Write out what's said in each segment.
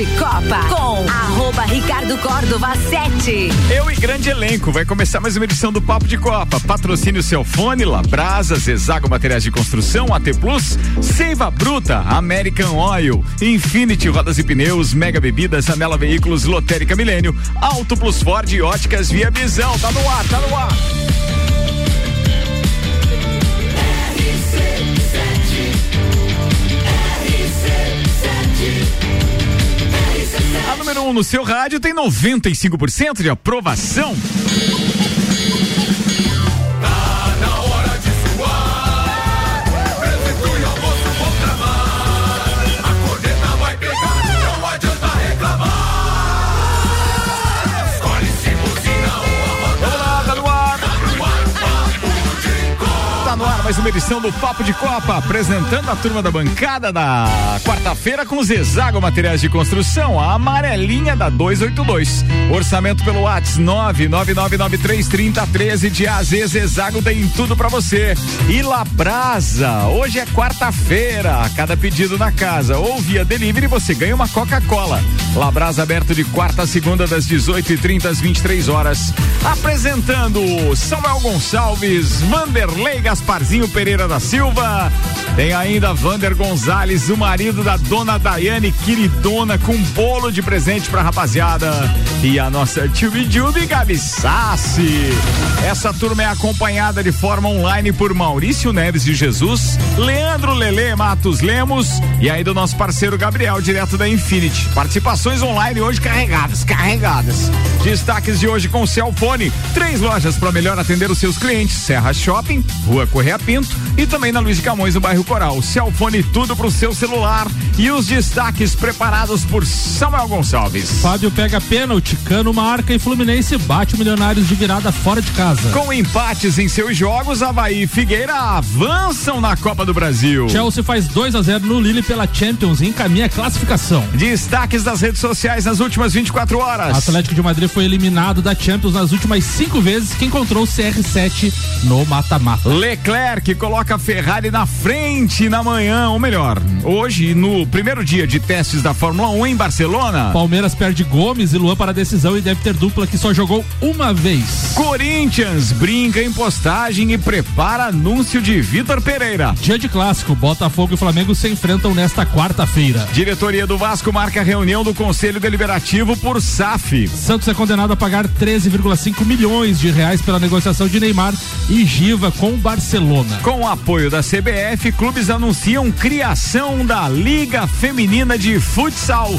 de Copa com arroba Ricardo Córdova 7. Eu e grande elenco, vai começar mais uma edição do Papo de Copa. Patrocínio Celfone, Labrasa, Zezago Materiais de Construção, AT Plus, Seiva Bruta, American Oil, Infinity Rodas e Pneus, Mega Bebidas, Anela Veículos, Lotérica Milênio, Auto Plus Ford e Óticas Via Visão. Tá no ar, tá no ar. Número 1 um no seu rádio tem 95% de aprovação. Mais uma edição do Papo de Copa, apresentando a turma da bancada da quarta-feira com Zezago Materiais de Construção, a amarelinha da 282. Orçamento pelo WhatsApp 999933013 de AZ Zezago tem tudo para você. E Labrasa, hoje é quarta-feira, a cada pedido na casa ou via delivery você ganha uma Coca-Cola. Labrasa aberto de quarta a segunda das 18h30 às 23 horas. Apresentando Samuel Gonçalves, Vanderlei Gasparzinho Pereira da Silva. Tem ainda Vander Gonzalez, o marido da dona Daiane, queridona, com bolo de presente pra rapaziada. E a nossa Tchubi Jubi Gabi Sassi. Essa turma é acompanhada de forma online por Maurício Neves de Jesus, Leandro Lele Matos Lemos e aí do nosso parceiro Gabriel, direto da Infinity. Participações online hoje carregadas, carregadas. Destaques de hoje com o Celfone. Três lojas para melhor atender os seus clientes: Serra Shopping, Rua Correia Pinto e também na Luiz de Camões, no bairro Coral. Celfone tudo pro seu celular e os destaques preparados por Samuel Gonçalves. Fábio pega pênalti, Cano marca e Fluminense bate o Milionários de virada fora de casa. Com empates em seus jogos, Havaí e Figueira avançam na Copa do Brasil. Chelsea faz 2 a 0 no Lille pela Champions e encaminha a classificação. Destaques das redes sociais nas últimas 24 horas. Atlético de Madrid foi eliminado da Champions nas últimas cinco vezes que encontrou o CR7 no mata-mata. Leclerc coloca a Ferrari na frente na manhã, ou melhor, hoje no primeiro dia de testes da Fórmula 1 em Barcelona. Palmeiras perde Gomes e Luan para a decisão e deve ter dupla que só jogou uma vez. Corinthians brinca em postagem e prepara anúncio de Vitor Pereira. Dia de clássico, Botafogo e Flamengo se enfrentam nesta quarta-feira. Diretoria do Vasco marca reunião do Conselho Deliberativo por SAF. Santos é condenado a pagar 13,5 milhões de reais pela negociação de Neymar e Giva com Barcelona. Com o apoio da CBF, clubes anunciam criação da Liga Feminina de Futsal.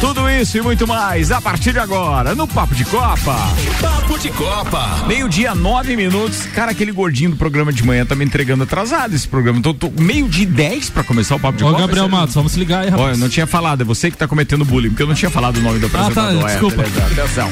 Tudo isso e muito mais a partir de agora no Papo de Copa. Papo de Copa. Meio-dia, nove minutos. Cara, aquele gordinho do programa de manhã tá me entregando atrasado esse programa. Tô, tô meio-dia dez pra começar o Papo de Ô, Copa. Gabriel Esse- Matos, vamos se ligar aí, rapaz. Olha, eu não tinha falado, é você que tá cometendo bullying, porque eu não tinha falado o nome do tá, apresentador. É, desculpa. beleza, atenção.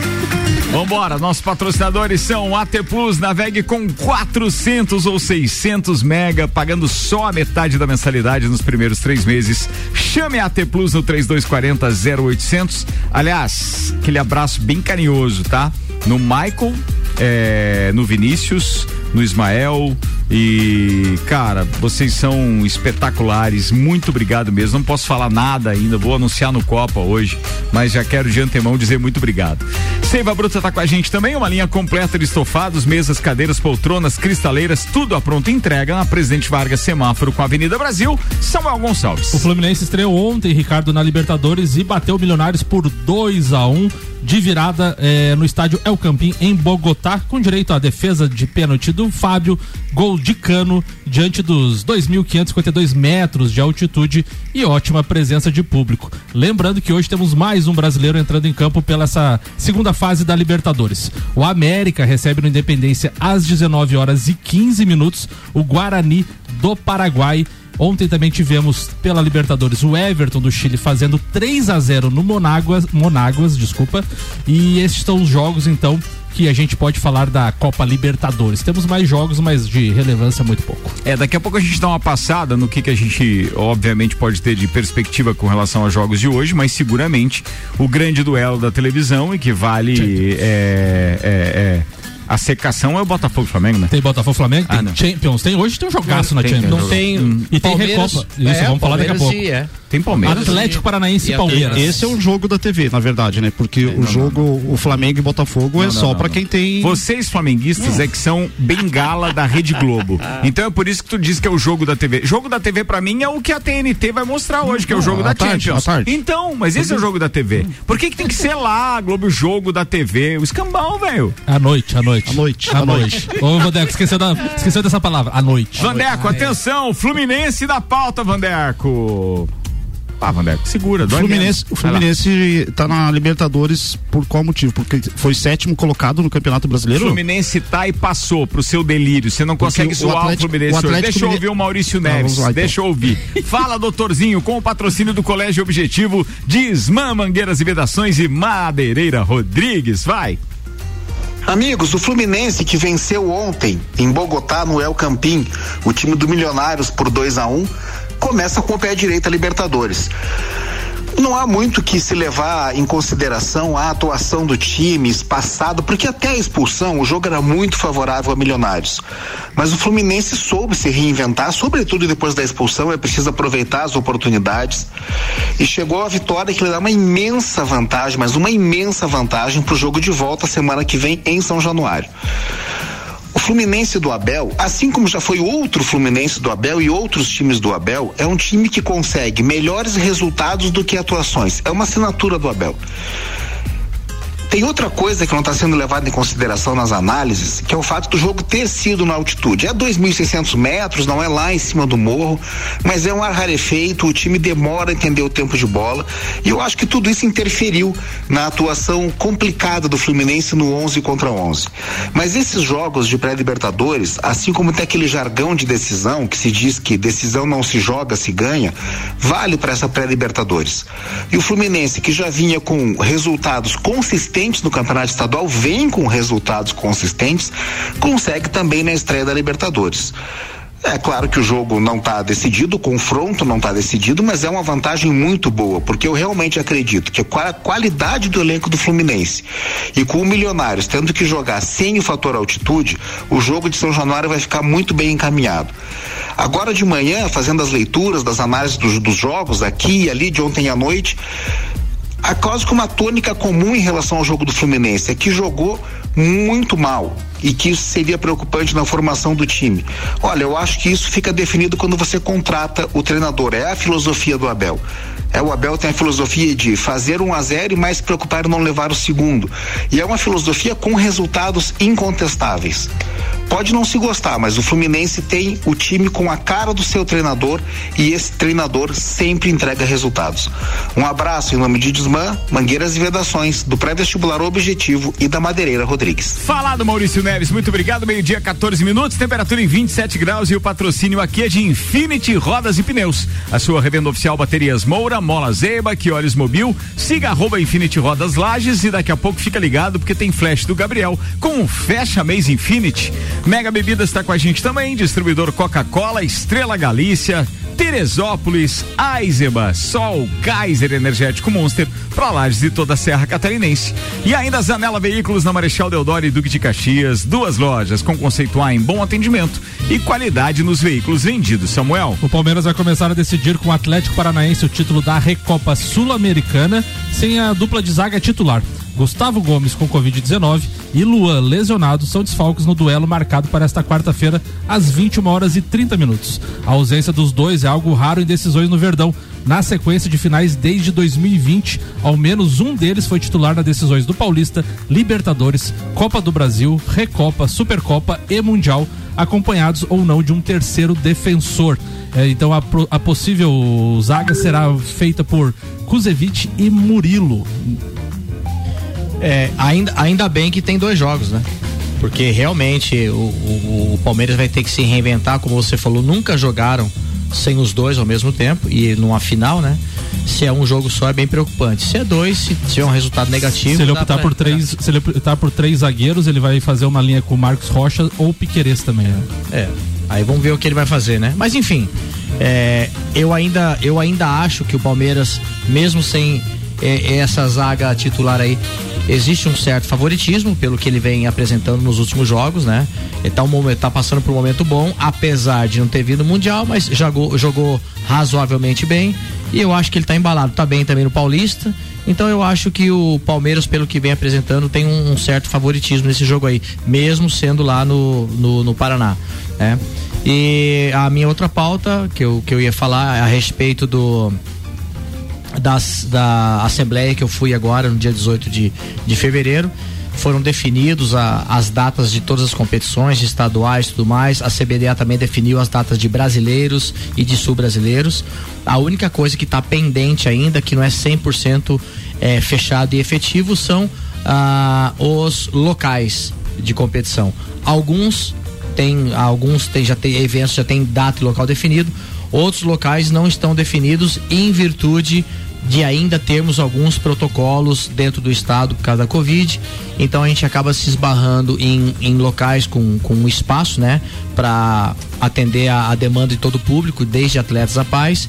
Vambora, nossos patrocinadores são AT Plus, navegue com 400 ou 600 mega, pagando só a metade da mensalidade nos primeiros três meses. Chame a AT Plus no 3240 0800. Aliás, aquele abraço bem carinhoso, tá? No Michael, é, no Vinícius, no Ismael e cara, vocês são espetaculares. Muito obrigado mesmo. Não posso falar nada ainda, vou anunciar no Copa hoje, mas já quero de antemão dizer muito obrigado. Seiva Bruta tá com a gente também, uma linha completa de estofados, mesas, cadeiras, poltronas, cristaleiras, tudo à pronta entrega na Presidente Vargas Semáforo com a Avenida Brasil, Samuel Gonçalves. O Fluminense estreou ontem, Ricardo, na Libertadores e bateu Milionários por 2 a 1 de virada eh, no estádio El Campín, em Bogotá, com direito à defesa de pênalti do Fábio, gol de cano diante dos 2.552 metros de altitude e ótima presença de público. Lembrando que hoje temos mais um brasileiro entrando em campo pela essa segunda fase da Libertadores. O América recebe no Independência às 19 horas e 15 minutos o Guarani do Paraguai. Ontem também tivemos pela Libertadores o Everton do Chile fazendo 3 a 0 no Monáguas, Monáguas, desculpa. E esses são os jogos então que a gente pode falar da Copa Libertadores. Temos mais jogos, mas de relevância muito pouco. É, daqui a pouco a gente dá uma passada no que, que a gente, obviamente, pode ter de perspectiva com relação aos jogos de hoje, mas seguramente o grande duelo da televisão e que vale é, é, é, A secação é o Botafogo e Flamengo, né? Tem Botafogo Flamengo, Ah, tem não. Champions, tem hoje tem um jogaço na Tem, Champions. Não tem. Hum. E tem Palmeiras- Recopa. Isso, vamos falar daqui a pouco. e- é. Tem Palmeiras. Atlético Paranaense E Palmeiras. Esse é o jogo da TV, na verdade, né? Porque o jogo, o Flamengo e Botafogo é Não, não, só não, pra não. quem tem. Vocês flamenguistas é que são bengala da Rede Globo. Então é por isso que tu diz que é o jogo da TV. Jogo da TV pra mim é o que a TNT vai mostrar hoje, que é o jogo à da tarde, Champions. tarde. Então, mas esse é o jogo da TV. Por que, que tem que ser lá, Globo Jogo da TV? O escambau, velho. À noite, à noite. À noite, À noite. Ô, Vandeco, esqueceu, da, esqueceu dessa palavra. À noite. Vandeco, atenção, Fluminense da pauta, Vandeco. Ah, Vandeco, segura, O dói Fluminense, o. Fluminense tá na Libertadores por qual motivo? Porque foi sétimo colocado no Campeonato O Brasileiro? Fluminense tá e passou pro seu delírio. Você não consegue o zoar o, Atlético- Fluminense o. Atlético Deixa eu ouvir o Maurício Tá, Neves. vamos lá, então. Deixa eu ouvir. Fala, doutorzinho, com o patrocínio do Colégio Objetivo de Ismã Mangueiras e Vedações e Madeireira Rodrigues. Vai. Amigos, o Fluminense que venceu ontem em Bogotá no El Campín, o time do Milionários por 2 a 1 começa com o pé direito a Libertadores. Não há muito que se levar em consideração a atuação do time passado, porque até a expulsão o jogo era muito favorável a Milionários. Mas o Fluminense soube se reinventar, sobretudo depois da expulsão, é preciso aproveitar as oportunidades. E chegou a vitória que lhe dá uma imensa vantagem, mas uma imensa vantagem para o jogo de volta semana que vem em São Januário. O Fluminense do Abel, assim como já foi outro Fluminense do Abel e outros times do Abel, é um time que consegue melhores resultados do que atuações. É uma assinatura do Abel. Tem outra coisa que não está sendo levada em consideração nas análises, que é o fato do jogo ter sido na altitude. É 2.600 metros, não é lá em cima do morro, mas é um ar rarefeito, o time demora a entender o tempo de bola. E eu acho que tudo isso interferiu na atuação complicada do Fluminense no 11 contra 11. Mas esses jogos de pré-libertadores, assim como tem aquele jargão de decisão, que se diz que decisão não se joga, se ganha, vale para essa pré-libertadores. E o Fluminense, que já vinha com resultados consistentes no campeonato estadual, vem com resultados consistentes, consegue também na estreia da Libertadores. É claro que o jogo não está decidido, o confronto não está decidido, mas é uma vantagem muito boa, porque eu realmente acredito que a qualidade do elenco do Fluminense e com o Milionários tendo que jogar sem o fator altitude, o jogo de São Januário vai ficar muito bem encaminhado. Agora de manhã, fazendo as leituras das análises dos, dos jogos aqui e ali de ontem à noite, há quase que uma tônica comum em relação ao jogo do Fluminense, é que jogou muito mal e que isso seria preocupante na formação do time. Olha, eu acho que isso fica definido quando você contrata o treinador, é a filosofia do Abel. É, o Abel tem a filosofia de fazer um a zero e mais se preocupar em não levar o segundo. E é uma filosofia com resultados incontestáveis. Pode não se gostar, mas o Fluminense tem o time com a cara do seu treinador e esse treinador sempre entrega resultados. Um abraço em nome de Desmã, Mangueiras e Vedações, do pré-vestibular Objetivo e da Madeireira Rodrigues. Falado Maurício Neves, muito obrigado. Meio-dia, 14 minutos, temperatura em 27 graus e o patrocínio aqui é de Infinity Rodas e Pneus. A sua revenda oficial Baterias Moura, Mola Zeiba, que olhos mobil. Siga arroba Infinity Rodas Lages e daqui a pouco fica ligado porque tem flash do Gabriel com o Fecha Mês Infinity. Mega Bebidas está com a gente também, distribuidor Coca-Cola, Estrela Galícia. Teresópolis, Aizeba, Sol, Kaiser Energético Monster, para Lages e toda a Serra Catarinense. E ainda Zanela Veículos na Marechal Deodoro e Duque de Caxias, duas lojas com conceito A em bom atendimento e qualidade nos veículos vendidos. Samuel. O Palmeiras vai começar a decidir com o Atlético Paranaense o título da Recopa Sul-Americana sem a dupla de zaga titular. Gustavo Gomes com Covid-19 e Luan lesionado são desfalques no duelo marcado para esta quarta-feira às 21 horas e 30 minutos. A ausência dos dois é algo raro em decisões no Verdão. Na sequência de finais desde 2020, ao menos um deles foi titular nas decisões do Paulista, Libertadores, Copa do Brasil, Recopa, Supercopa e Mundial, acompanhados ou não de um terceiro defensor. É, então a, a possível zaga será feita por Kuzevic e Murilo. É, ainda, ainda bem que tem dois jogos, né? Porque realmente o, o- o Palmeiras vai ter que se reinventar, como você falou, nunca jogaram sem os dois ao mesmo tempo e numa final, né? Se é um jogo só é bem preocupante. Se é dois, se tiver um resultado negativo. Se ele optar pra- por três, se ele optar por três zagueiros, ele vai fazer uma linha com Marcos Rocha ou Piqueires também. Né? É. Aí vamos ver o que ele vai fazer, né? Mas enfim, é, eu ainda eu ainda acho que o Palmeiras, mesmo sem é, essa zaga titular aí, existe um certo favoritismo pelo que ele vem apresentando nos últimos jogos, né? Ele tá, um momento, tá passando por um momento bom, apesar de não ter vindo mundial, mas jogou, jogou razoavelmente bem. E eu acho que ele tá embalado, tá bem também no Paulista. Então eu acho que o Palmeiras, pelo que vem apresentando, tem um, certo favoritismo nesse jogo aí, mesmo sendo lá no, no, no Paraná. Né? E a minha outra pauta que eu, que eu ia falar a respeito do da Assembleia que eu fui agora, no dia 18 de, de fevereiro. Foram definidos a, as datas de todas as competições, estaduais e tudo mais. A CBDA também definiu as datas de brasileiros e de sul-brasileiros. A única coisa que está pendente ainda, que não é 100% é, fechado e efetivo, são ah, os locais de competição. Alguns tem alguns tem, já tem eventos já tem data e local definido, outros locais não estão definidos em virtude de ainda termos alguns protocolos dentro do estado por causa da Covid. Então a gente acaba se esbarrando em, em locais com, com espaço, né? Para atender a, a, demanda de todo o público, desde atletas a pais.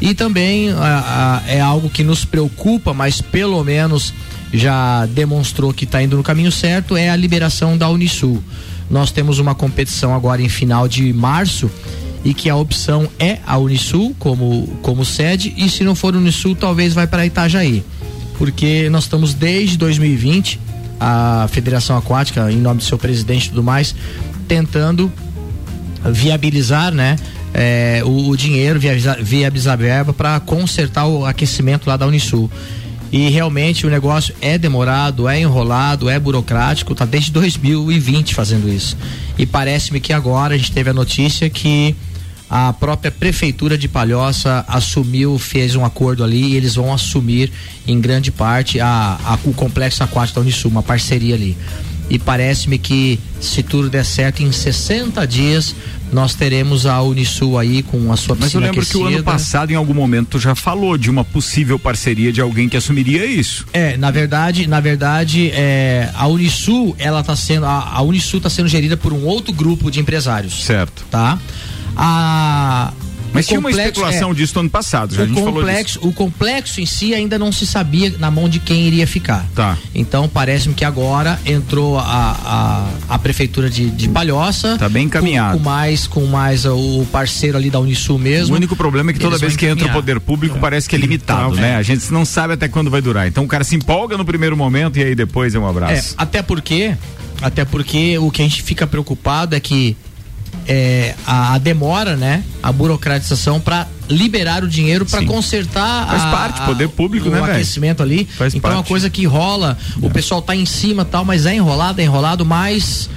E também a, a, é algo que nos preocupa, mas pelo menos já demonstrou que está indo no caminho certo, é a liberação da Unisul. Nós temos uma competição agora em final de março e que a opção é a Unisul como, como sede e se não for Unisul talvez vai para Itajaí porque nós estamos desde 2020 a Federação Aquática em nome do seu presidente e tudo mais tentando viabilizar né é, o, o, dinheiro viabilizar a verba para consertar o aquecimento lá da Unisul e realmente o negócio é demorado, é enrolado, é burocrático, tá desde 2020 fazendo isso. E parece-me que agora a gente teve a notícia que a própria prefeitura de Palhoça assumiu, fez um acordo ali e eles vão assumir em grande parte a, a o complexo aquático da Unisul, uma parceria ali. E parece-me que se tudo der certo, em 60 dias nós teremos a Unisul aí com a sua Mas eu lembro aquecida. que o ano passado, em algum momento, já falou de uma possível parceria de alguém que assumiria isso. É, na verdade, na verdade, é, a Unisul, ela tá sendo, a, a Unisul está sendo gerida por um outro grupo de empresários. Certo. Tá? A mas tinha uma especulação é, disso no ano passado, já o a gente complexo, falou disso. O complexo em si ainda não se sabia na mão de quem iria ficar. Tá. Então parece-me que agora entrou a, a, a prefeitura de, de Palhoça. Tá bem encaminhado. Com, com, mais, com mais o parceiro ali da Unisul mesmo. O único problema é que toda vez que entra o poder público é. parece que é limitado, né? A gente não sabe até quando vai durar. Então o cara se empolga no primeiro momento e aí depois é um abraço. É, até porque, até porque o que a gente fica preocupado é que é, a, a, demora, né? A burocratização para liberar o dinheiro para consertar Faz a, parte, poder público, o né, aquecimento ali. Faz então parte. é uma coisa que rola, é. o pessoal tá em cima tal, mas é enrolado, é enrolado, mas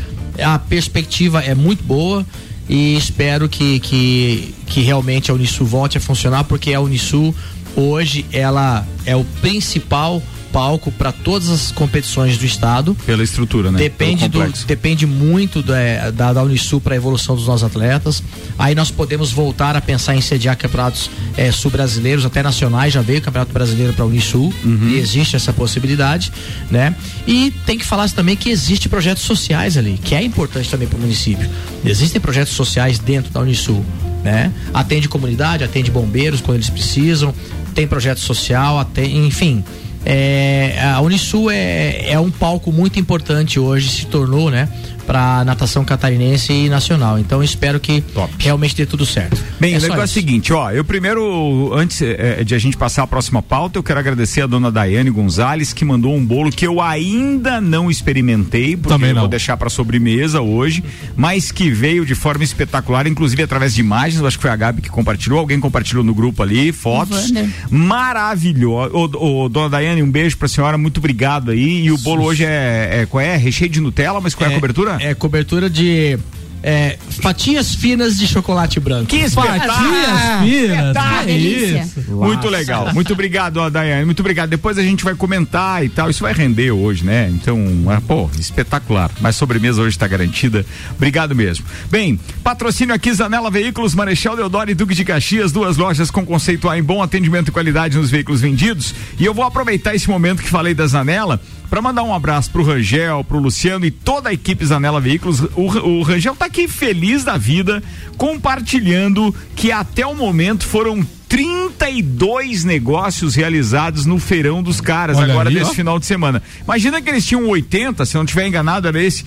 a perspectiva é muito boa e espero que, que, que realmente a Unisul volte a funcionar, porque a Unisul hoje ela é o principal palco para todas as competições do estado. Pela estrutura, né? Depende, do, depende muito da, da, da Unisul para a evolução dos nossos atletas. Aí nós podemos voltar a pensar em sediar campeonatos é, sul-brasileiros, até nacionais. Já veio o Campeonato Brasileiro para a Unisul uhum. e existe essa possibilidade, né? E tem que falar também que existe projetos sociais ali, que é importante também para o município. Existem projetos sociais dentro da Unisul. Né? Atende comunidade, atende bombeiros quando eles precisam, tem projeto social, atende, enfim, é, a Unisul é, é um palco muito importante hoje, se tornou, né? Para natação catarinense e nacional. Então espero que Top. realmente dê tudo certo. Bem, é o negócio é o seguinte, ó, eu primeiro, antes é, de a gente passar a próxima pauta, eu quero agradecer a dona Daiane Gonzalez que mandou um bolo que eu ainda não experimentei, porque Também não. eu vou deixar para sobremesa hoje, mas que veio de forma espetacular, inclusive através de imagens, eu acho que foi a Gabi que compartilhou, alguém compartilhou no grupo ali, fotos. Maravilhoso. Ô, ô, dona Daiane, um beijo pra senhora, muito obrigado aí. E o bolo hoje é, é qual é? Recheio de Nutella, mas qual é, é a cobertura? É cobertura de é, fatias finas de chocolate branco. Que fatias ah, finas. Que isso. Muito legal. Muito obrigado, ó, Daiane. Muito obrigado. Depois a gente vai comentar e tal. Isso vai render hoje, né? Então, é, pô, espetacular. Mas sobremesa hoje está garantida. Obrigado mesmo. Bem, patrocínio aqui Zanela Veículos, Marechal Deodoro e Duque de Caxias, duas lojas com conceito A em bom atendimento e qualidade nos veículos vendidos. E eu vou aproveitar esse momento que falei da Zanela para mandar um abraço pro Rangel, pro Luciano e toda a equipe Zanela Veículos. O, o Rangel tá aqui feliz da vida, compartilhando que até o momento foram 32 negócios realizados no feirão dos caras Olha agora aí, nesse ó. final de semana. Imagina que eles tinham 80, se não tiver enganado, era esse.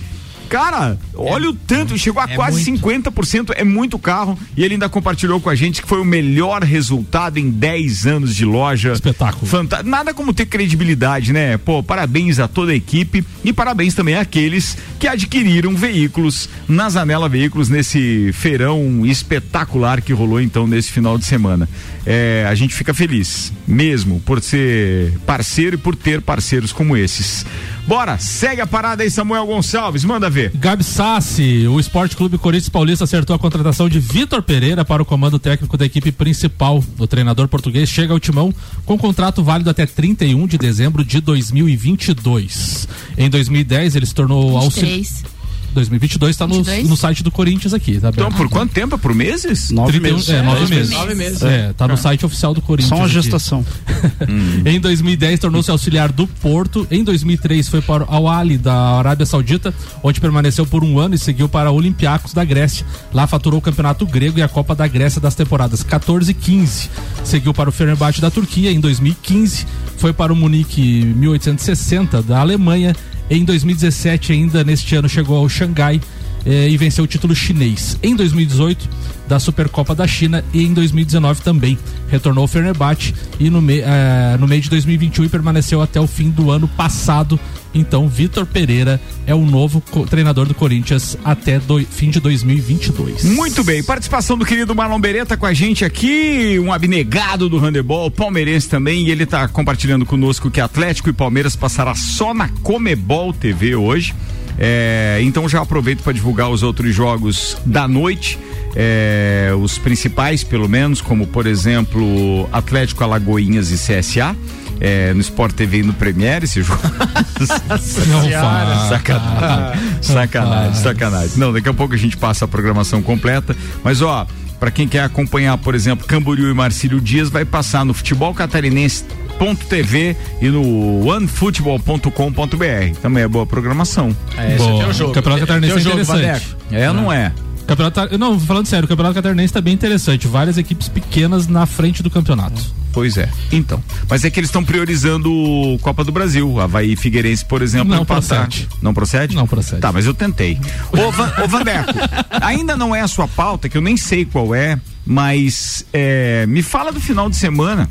Cara, olha o tanto, chegou a é quase muito. 50%, é muito carro. E ele ainda compartilhou com a gente que foi o melhor resultado em 10 anos de loja. Espetáculo. Fanta- Nada como ter credibilidade, né? Pô, parabéns a toda a equipe e parabéns também àqueles que adquiriram veículos na Zanela Veículos nesse feirão espetacular que rolou então nesse final de semana. É, a gente fica feliz, mesmo, por ser parceiro e por ter parceiros como esses. Bora, segue a parada aí, Samuel Gonçalves, manda ver. Gabi Sassi, o Esporte Clube Corinthians Paulista acertou a contratação de Vitor Pereira para o comando técnico da equipe principal. O treinador português chega ao timão com contrato válido até 31 de dezembro de 2022. Em 2010 ele se tornou auxiliar. 23. 2022 está no, 22? no site do Corinthians aqui, tá Então, por quanto tempo? É por meses? Nove 31, meses. É, nove Nove meses. meses. Nove meses. É, tá no site oficial do Corinthians. Só uma gestação. Em 2010 tornou-se auxiliar do Porto. Em 2003 foi para o Al Ahly da Arábia Saudita, onde permaneceu por um ano e seguiu para Olympiacos da Grécia. Lá faturou o Campeonato Grego e a Copa da Grécia das temporadas 14 e 15. Seguiu para o Fenerbahçe da Turquia em 2015. Foi para o Munique 1860 da Alemanha. Em 2017 ainda neste ano chegou ao Xangai eh, e venceu o título chinês. Em 2018, da Supercopa da China e em 2019 também. Retornou ao Fenerbahçe e no, mei- eh, no meio de 2021 e permaneceu até o fim do ano passado. Então, Vitor Pereira é o novo treinador do Corinthians até do, fim de 2022. Muito bem, participação do querido Marlon Beretta com a gente aqui, um abnegado do handebol, palmeirense também, e ele está compartilhando conosco que Atlético e Palmeiras passará só na Comebol TV hoje. É, então já aproveito para divulgar os outros jogos da noite, é, os principais pelo menos, como por exemplo Atlético Alagoinhas e CSA. é, no Sport TV e no Premiere esse jogo. Não fala. Sacanagem. Sacanagem, sacanagem. Não, daqui a pouco a gente passa a programação completa. Mas, ó, pra quem quer acompanhar, por exemplo, Camboriú e Marcílio Dias, vai passar no futebol catarinense. .tv e no onefootball.com.br também é boa programação. É, esse Boa. é o jogo. O Campeonato Catarinense é jogo, interessante. Vadeco. É ou não é? Campeonato, não, falando sério, o Campeonato Catarinense está bem interessante. Várias equipes pequenas na frente do campeonato. Pois é. Então, mas é que eles estão priorizando o Copa do Brasil. Havaí e Figueirense, por exemplo, Não empatar. procede. Não procede? Não procede. Tá, mas eu tentei. Ô, Van, ô Vandeco, ainda não é a sua pauta, que eu nem sei qual é, mas é, me fala do final de semana.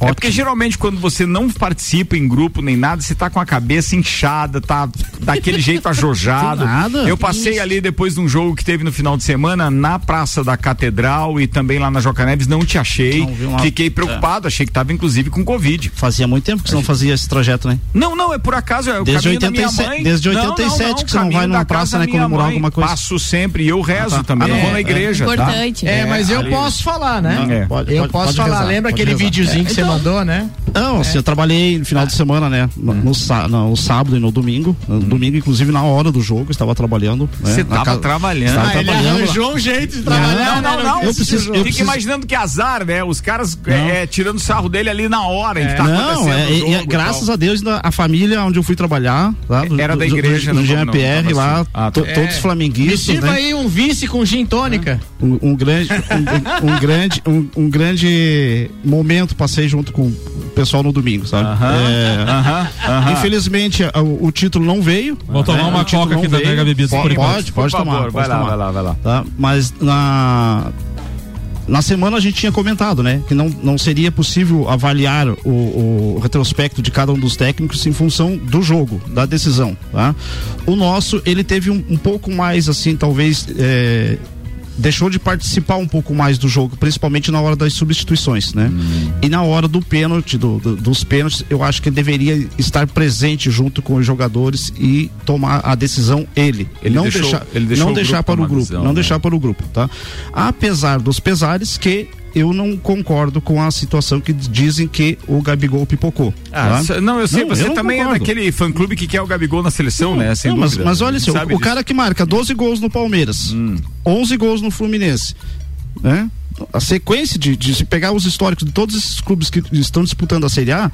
É porque geralmente quando você não participa em grupo nem nada, você tá com a cabeça inchada, tá daquele jeito ajojado. Nada. Eu passei ali depois de um jogo que teve no final de semana na Praça da Catedral e também lá na Joca Neves, não te achei. Não. Fiquei preocupado, achei que tava inclusive com Covid. Fazia muito tempo que você não fazia esse trajeto, né? Não, não, é por acaso, é o Desde caminho da minha 87 mãe. desde Não, 87 que você não vai numa praça, né, comemorar mãe. alguma coisa. Passo sempre e eu rezo Ah, tá. também, Ah, não, vou na é, igreja, tá? Importante. É, mas eu ali. posso falar, né? É. Pode- eu pode- posso pode falar. rezar, Lembra aquele videozinho que você mandou, né? Não, assim, eu trabalhei no final de semana, né? No, no sá- no sábado e no domingo. No domingo, inclusive, na hora do jogo, eu estava trabalhando. né? Você Na tava casa- trabalhando. Estava Ah, ele trabalhando. um jeito de Não, não, não, não. Eu preciso- eu Fica preciso- imaginando que azar, né? Os caras é, é, tirando sarro dele ali na hora em que tá Não, acontecendo é, o e- jogo e graças tal. a Deus, da- a família onde eu fui trabalhar, lá, do- Era da do- igreja, do, não, do não, GMPR tava lá, assim. Ah, to- tá. todos Me flamenguistas, sirva né? aí um vice com gin tônica. Um, um grande, um, um- um grande, um, um grande momento passei junto com o pessoal no domingo, sabe? É, Aham, aham. Infelizmente o, o título não veio. Vou tomar né? uma coca não aqui da veio. Mega Bebidas Pode, por enquanto. pode, pode Por tomar. favor, vai pode lá, tomar. vai lá, vai lá. Tá? Mas na na semana a gente tinha comentado, né, que não, não seria possível avaliar o, o retrospecto de cada um dos técnicos em função do jogo, da decisão, tá? O nosso ele teve um, um pouco mais assim, talvez é, deixou de participar um pouco mais do jogo, principalmente na hora das substituições, né? E na hora do pênalti, do, do- dos pênaltis, eu acho que ele deveria estar presente junto com os jogadores e tomar a decisão ele. Ele não deixou- deixar, ele não deixar para o grupo, não né? deixar para o grupo, tá? Apesar dos pesares que eu não concordo com a situação que dizem que o Gabigol pipocou. Ah, tá? não, eu sei, Não, você eu não também é concordo. daquele fã clube que quer o Gabigol na seleção, né? Sem Não, mas, mas olha assim, Sabe o, o cara que marca 12 gols no Palmeiras, Hum. 11 gols no Fluminense, né? A sequência de, de se pegar os históricos de todos esses clubes que estão disputando a Série A,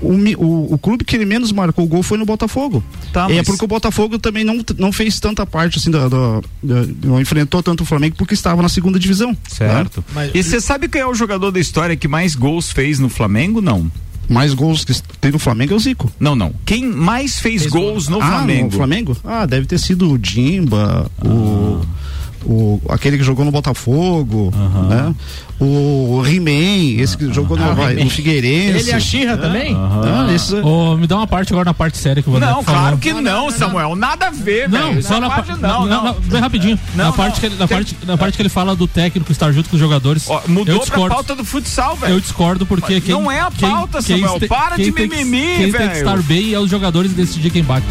o, mi- o, o clube que ele menos marcou gol foi no Botafogo. Tá, é mas- porque o Botafogo também não, não fez tanta parte assim da, da- da- não enfrentou tanto o Flamengo porque estava na segunda divisão. Certo. né? E você sabe quem é o jogador da história que mais gols fez no Flamengo? Não. Mais gols que tem no Flamengo é o Zico. Não, não. Quem mais fez, gols no ah, Flamengo? no Flamengo? Ah, deve ter sido o Dimba, o, o aquele que jogou no Botafogo, né? O He-Man, esse que jogou no, Ah, no Figueirense. Ele e a Xirra também? Ah, esses- Ô, me dá uma parte agora na parte séria que o Vander Não, claro que não, Samuel. Nada a ver, Não, velho. só na parte parte. não, não. Bem rapidinho. Não, na, não. parte Que ele, na, Tem- parte, na parte que ele fala do técnico estar junto com os jogadores. Ó, eu mudou pra discordo. pauta do futsal, velho. Eu discordo porque quem. não é a quem- pauta, quem Samuel. te- Para de quem mimimi, Quem tem velho. que estar bem é os jogadores decidir quem bate.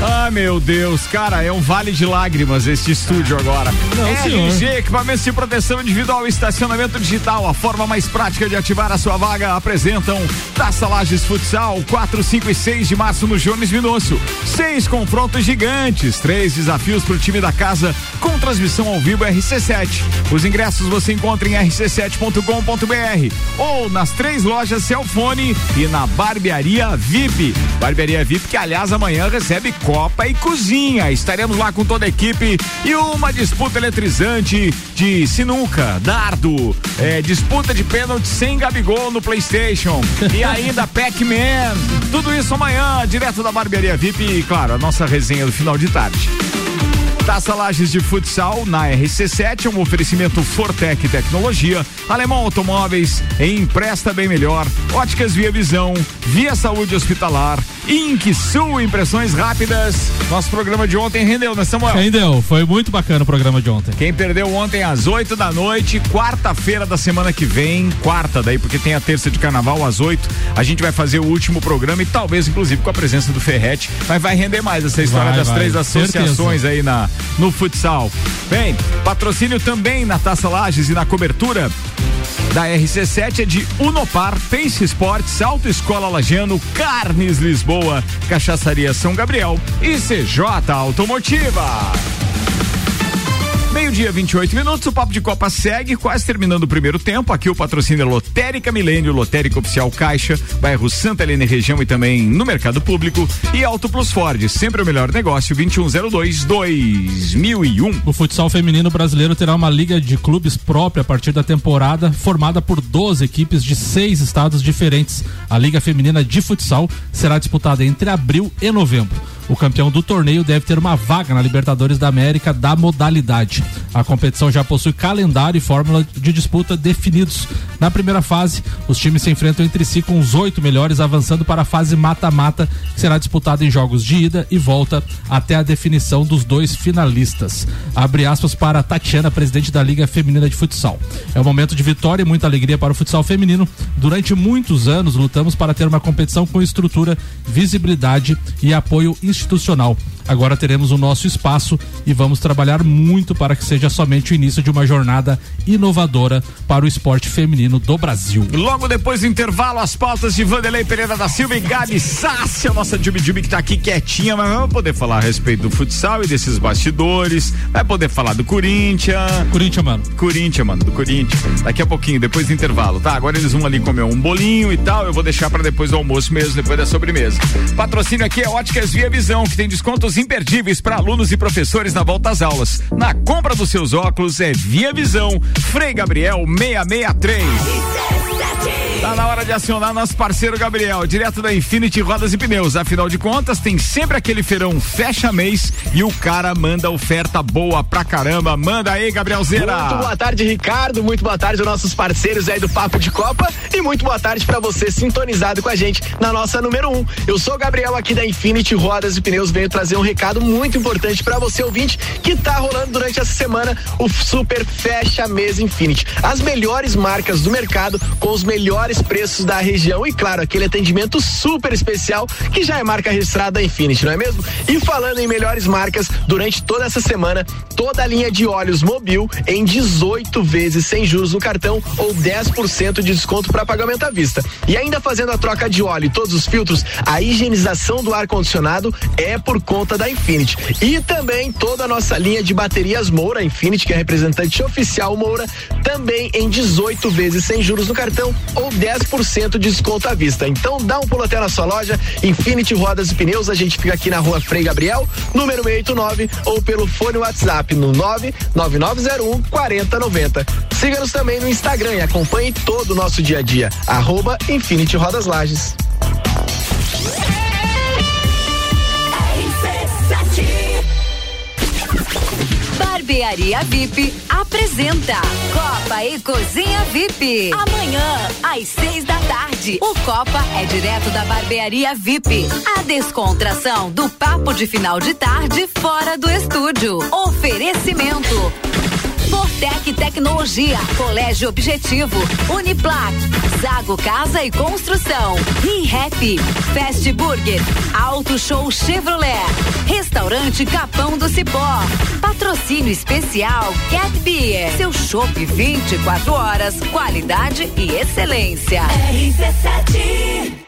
Ah, meu Deus, cara, é um vale de lágrimas este estúdio agora. Não, RG, senhor. equipamentos de proteção individual e estacionamento digital, a forma mais prática de ativar a sua vaga, apresentam Taça Lages Futsal, 4, 5 e 6 de março no Jones Minosso. Seis confrontos gigantes, três desafios para o time da casa, com transmissão ao vivo RC7. Os ingressos você encontra em rc7.com.br ou nas três lojas Celfone e na Barbearia VIP. Barbearia VIP que, aliás, amanhã recebe Copa e Cozinha. Estaremos lá com toda a equipe e uma disputa eletrizante de sinuca, dardo, eh, disputa de pênalti sem Gabigol no PlayStation e ainda Pac-Man. Tudo isso amanhã, direto da Barbearia VIP e, claro, a nossa resenha do final de tarde. Taça Lages de Futsal na RC7, um oferecimento Fortec Tecnologia, Alemão Automóveis, Empresta Bem Melhor, Óticas Via Visão, Via Saúde Hospitalar, Ink Sul Impressões Rápidas. Nosso programa de ontem rendeu, né, Samuel? Rendeu, foi muito bacana o programa de ontem. Quem perdeu ontem às 8 da noite, quarta-feira da semana que vem, quarta daí, porque tem a terça de carnaval às 8, a gente vai fazer o último programa e talvez, inclusive, com a presença do Ferrete, mas vai render mais essa história Vai, das vai, três certeza. associações aí na, no futsal. Bem, patrocínio também na Taça Lages e na cobertura da RC7 é de Unopar, Pense Esportes, Autoescola Lagiano, Carnes Lisboa, Cachaçaria São Gabriel e CJ Automotiva. Meio-dia, 28 minutos, o Papo de Copa segue, quase terminando o primeiro tempo. Aqui o patrocínio é Lotérica Milênio, Lotérica Oficial Caixa, bairro Santa Helena região e também no mercado público. E Auto Plus Ford, sempre o melhor negócio, 2102-2001. O futsal feminino brasileiro terá uma liga de clubes própria a partir da temporada, formada por 12 equipes de seis estados diferentes. A Liga Feminina de Futsal será disputada entre abril e novembro. O campeão do torneio deve ter uma vaga na Libertadores da América da modalidade. A competição já possui calendário e fórmula de disputa definidos. Na primeira fase, os times se enfrentam entre si com os oito melhores, avançando para a fase mata-mata, que será disputada em jogos de ida e volta até a definição dos dois finalistas. Abre aspas para Tatiana, presidente da Liga Feminina de Futsal. É um momento de vitória e muita alegria para o futsal feminino. Durante muitos anos lutamos para ter uma competição com estrutura, visibilidade e apoio institucional institucional. Agora teremos o nosso espaço e vamos trabalhar muito para que seja somente o início de uma jornada inovadora para o esporte feminino do Brasil. Logo depois do intervalo, as pautas de Vanderlei Pereira da Silva e Gabi Sassi, a nossa Jubi Jubi que tá aqui quietinha, mas vamos poder falar a respeito do futsal e desses bastidores, vai poder falar do Corinthians. Corinthians, mano. Corinthians, mano, do Corinthians. Daqui a pouquinho, depois do intervalo, tá? Agora eles vão ali comer um bolinho e tal, eu vou deixar para depois do almoço mesmo, depois da sobremesa. Patrocínio aqui é Óticas Via Visão, que tem descontos imperdíveis para alunos e professores na volta às aulas. Na compra dos seus óculos é Via Visão, Frei Gabriel 663. Tá na hora de acionar nosso parceiro Gabriel, direto da Infinity Rodas e Pneus. Afinal de contas, tem sempre aquele feirão fecha mês e o cara manda oferta boa pra caramba. Manda aí, Gabrielzeira. Muito boa tarde, Ricardo. Muito boa tarde aos nossos parceiros aí do Papo de Copa. E muito boa tarde pra você sintonizado com a gente na nossa número 1. Um. Eu sou o Gabriel aqui da Infinity Rodas e Pneus. Venho trazer um recado muito importante pra você, ouvinte, que tá rolando durante essa semana o Super Fecha Mês Infinity. As melhores marcas do mercado com os melhores menores preços da região e, claro, aquele atendimento super especial que já é marca registrada da Infinity, não é mesmo? E falando em melhores marcas, durante toda essa semana, toda a linha de óleos Mobil em 18 vezes sem juros no cartão ou 10% de desconto para pagamento à vista. E ainda fazendo a troca de óleo e todos os filtros, a higienização do ar-condicionado é por conta da Infinity. E também toda a nossa linha de baterias Moura Infinity, que é representante oficial Moura, também em 18 vezes sem juros no cartão ou 10% de desconto à vista. Então dá um pulo até na sua loja, Infinity Rodas e Pneus, a gente fica aqui na rua Frei Gabriel, número 689, ou pelo fone WhatsApp no 99901 4090. Siga-nos também no Instagram e acompanhe todo o nosso dia a dia. Arroba Infinity Rodas Lages. Barbearia VIP apresenta E Cozinha VIP. Amanhã, às seis da tarde, o Copa é direto da Barbearia VIP. A descontração do papo de final de tarde fora do estúdio. Oferecimento. Fortec Tecnologia, Colégio Objetivo, Uniplac, Zago Casa e Construção, ReHap, Fast Burger, Auto Show Chevrolet, Restaurante Capão do Cipó, Patrocínio Especial Cat Beer, seu chopp 24 horas, qualidade e excelência. RC7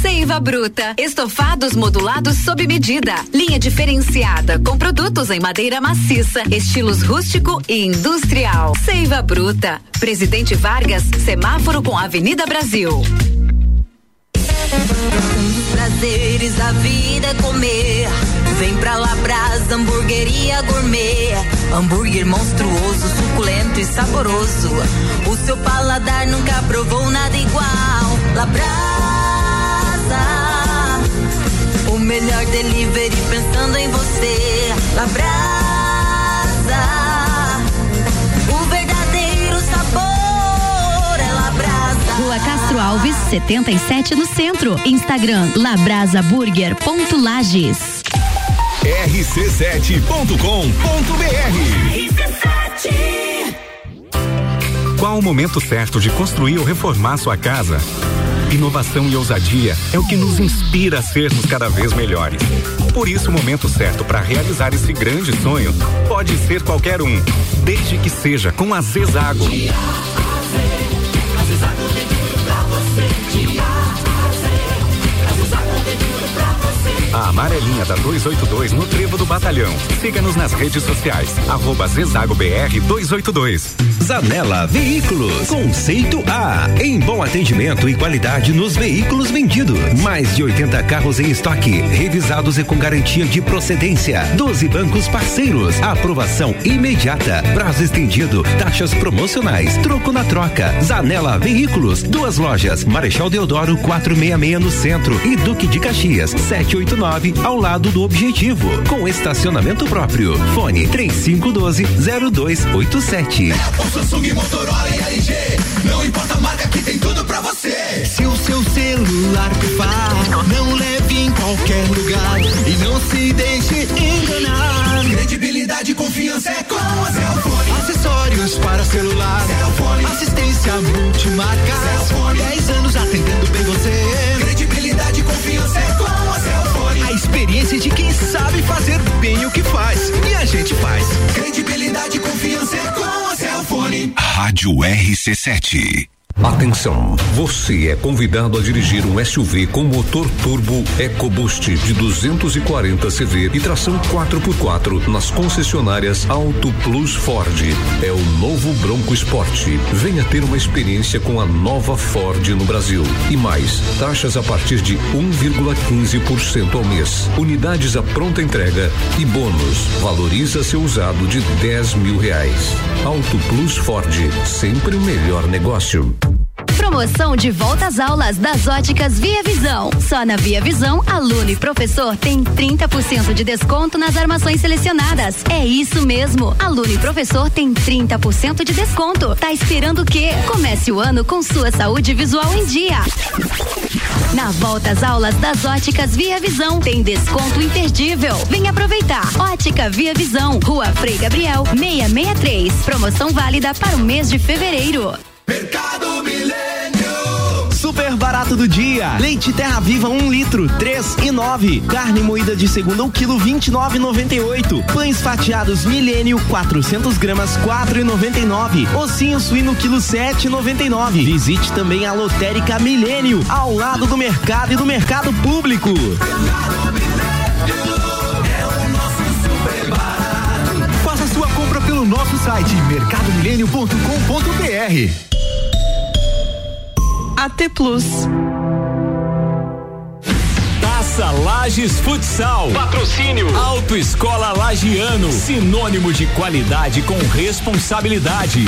Seiva Bruta. Estofados modulados sob medida. Linha diferenciada com produtos em madeira maciça, estilos rústico e industrial. Seiva Bruta. Presidente Vargas, semáforo com Avenida Brasil. Um dos prazeres da vida é comer. Vem pra Labrasa, hamburgueria gourmet. Hambúrguer monstruoso, suculento e saboroso. O seu paladar nunca provou nada igual. Labrasa. O melhor delivery pensando em você. Labrasa. Rua Castro Alves, 77 no centro. Instagram labrasaburger.lages. rc7.com.br Qual o momento certo de construir ou reformar sua casa? Inovação e ousadia é o que nos inspira a sermos cada vez melhores. Por isso, o momento certo para realizar esse grande sonho pode ser qualquer um, desde que seja com a Zezago. A amarelinha da 282 no Trevo do Batalhão. Siga-nos nas redes sociais. Arroba Zezago BR 282. Zanela Veículos. Conceito A. Em bom atendimento e qualidade nos veículos vendidos. Mais de 80 carros em estoque. Revisados e com garantia de procedência. 12 bancos parceiros. Aprovação imediata. Prazo estendido. Taxas promocionais. Troco na troca. Zanela Veículos. Duas lojas. Marechal Deodoro 466 no centro. E Duque de Caxias 789 ao lado do objetivo. Com estacionamento próprio. Fone 3512 0287. O Samsung, Motorola e LG. Não importa a marca que tem tudo pra você. Se o seu celular pifar, não leve em qualquer lugar e não se deixe enganar. Credibilidade e confiança é com a Cellfone. Acessórios para celular. Cellfone. Assistência multimarca. Cellfone. 10 anos atendendo bem você. Credibilidade e confiança é com. A experiência de quem sabe fazer bem o que faz. E a gente faz. Credibilidade e confiança é com a Cellfone. Rádio RC7. Atenção, você é convidado a dirigir um SUV com motor turbo EcoBoost de 240 CV e tração 4x4 nas concessionárias Auto Plus Ford. É o novo Bronco Sport. Venha ter uma experiência com a nova Ford no Brasil. E mais, taxas a partir de 1,15% ao mês. Unidades à pronta entrega e bônus. Valoriza seu usado de 10 mil reais. Auto Plus Ford, sempre o melhor negócio. Promoção de volta às aulas das óticas Via Visão. Só na Via Visão, aluno e professor tem 30% de desconto nas armações selecionadas. É isso mesmo. Aluno e professor tem 30% de desconto. Tá esperando o quê? Comece o ano com sua saúde visual em dia. Na volta às aulas das óticas Via Visão, tem desconto imperdível. Vem aproveitar. Ótica Via Visão, Rua Frei Gabriel, 663. Promoção válida para o mês de fevereiro. Mercado Milênio. Super barato do dia. Leite Terra Viva 1 um litro, 3 e 9. Carne moída de segunda, o um quilo 29,98. Pães fatiados Milênio 400 gramas, 4,99. Ossinho suíno quilo 7,99. Visite também a Lotérica Milênio, ao lado do mercado e do mercado público. Faça sua compra pelo nosso site mercadomilênio.com.br. AT Plus. Taça Lages Futsal. Patrocínio. Autoescola Lagiano. Sinônimo de qualidade com responsabilidade.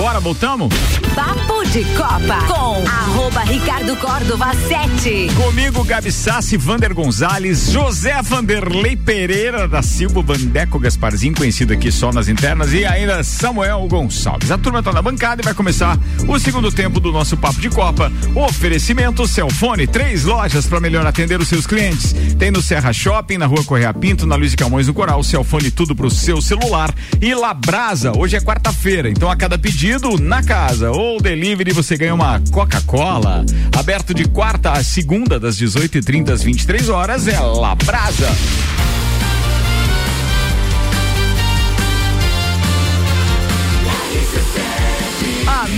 Bora, voltamos? Papo de Copa com arroba Ricardo Córdova 7. Comigo, Gabi Sassi, Vander Gonzalez, José Vanderlei Pereira da Silva, Bandeco Gasparzinho, conhecido aqui só nas internas, e ainda Samuel Gonçalves. A turma tá na bancada e vai começar o segundo tempo do nosso Papo de Copa. Oferecimento Celfone, três lojas para melhor atender os seus clientes. Tem no Serra Shopping, na rua Correia Pinto, na Luiz de Camões no Coral, Celfone tudo pro seu celular. E Labrasa, hoje é quarta-feira, então a cada pedido na casa ou delivery você ganha uma Coca-Cola. Aberto de quarta a segunda, das 18h30 às 23 horas, é Labrasa.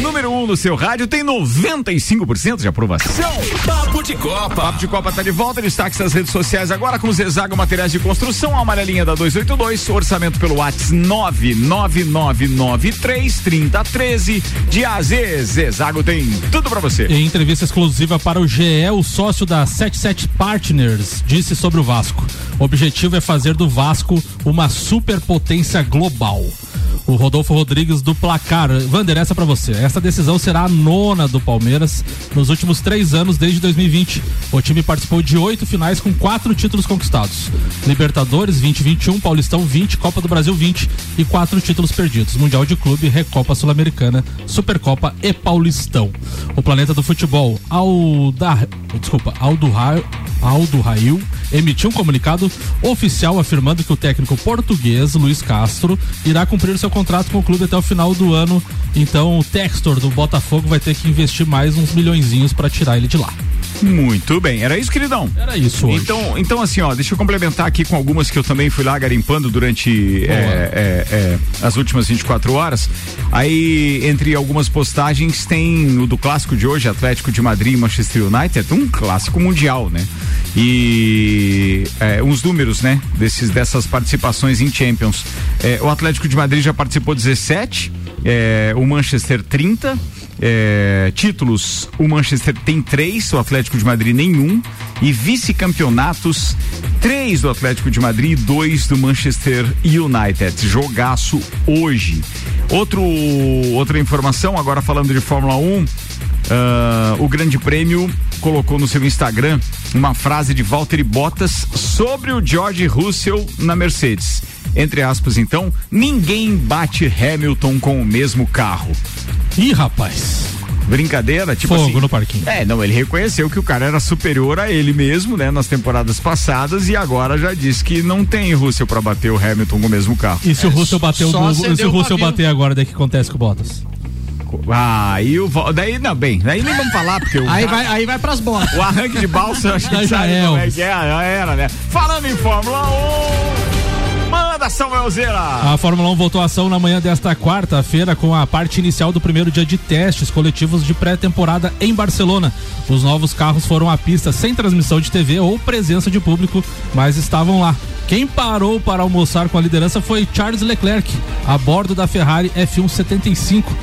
Número 1 um no seu rádio tem 95% de aprovação. Papo de Copa. Papo de Copa tá de volta. Destaque das redes sociais agora com Zezago Materiais de Construção, a amarelinha da 282. Orçamento pelo WhatsApp 999933013. De AZ, Zezago tem tudo pra você. Em entrevista exclusiva para o GE, o sócio da 77 Partners disse sobre o Vasco. O objetivo é fazer do Vasco uma superpotência global. O Rodolfo Rodrigues do placar. Vander, essa pra você. Essa decisão será a nona do Palmeiras nos últimos três anos, desde 2020. O time participou de oito finais com quatro títulos conquistados: Libertadores 2021, Paulistão 20, Copa do Brasil 20 e quatro títulos perdidos: Mundial de Clube, Recopa Sul-Americana, Supercopa e Paulistão. O planeta do futebol, Alda, desculpa, Aldo, Ra, Aldo Rail, emitiu um comunicado oficial afirmando que o técnico português Luiz Castro irá cumprir seu contrato com o clube até o final do ano. Então o Textor do Botafogo vai ter que investir mais uns milhõeszinhos para tirar ele de lá. Muito bem, era isso, queridão? Era isso hoje. Então, então assim, ó, deixa eu complementar aqui com algumas que eu também fui lá garimpando durante é, é, é, as últimas 24 horas. Aí, entre algumas postagens, tem o do clássico de hoje, Atlético de Madrid e Manchester United, um clássico mundial, né? E é, uns números, né? Desses, dessas participações em Champions. É, o Atlético de Madrid já participou 17, é, o Manchester 30. É, títulos, o Manchester tem três, o Atlético de Madrid nenhum. E vice-campeonatos, três do Atlético de Madrid e dois do Manchester United. Jogaço hoje. Outro, outra informação, agora falando de Fórmula 1, uh, o Grande Prêmio colocou no seu Instagram uma frase de Valtteri Bottas sobre o George Russell na Mercedes. Entre aspas, então, ninguém bate Hamilton com o mesmo carro. Ih, rapaz. Brincadeira, tipo Fogo assim. no parquinho. É, não, ele reconheceu que o cara era superior a ele mesmo, né, nas temporadas passadas e agora já disse que não tem Russell para bater o Hamilton com o mesmo carro. E se o Russell bater o do, acendeu se o Russell bater agora, daí o que acontece com o Bottas? Ah, e o daí não, bem, daí nem vamos falar porque o Aí vai, aí vai pras bolas. o arranque de balsa, acho que Já sabe é, como é Elvis. que é, já era, né? Falando em Fórmula 1, manda Samuel Zera. A Fórmula 1 voltou à ação na manhã desta quarta-feira com a parte inicial do primeiro dia de testes coletivos de pré-temporada em Barcelona. Os novos carros foram à pista sem transmissão de TV ou presença de público, mas estavam lá. Quem parou para almoçar com a liderança foi Charles Leclerc, a bordo da Ferrari F1 75.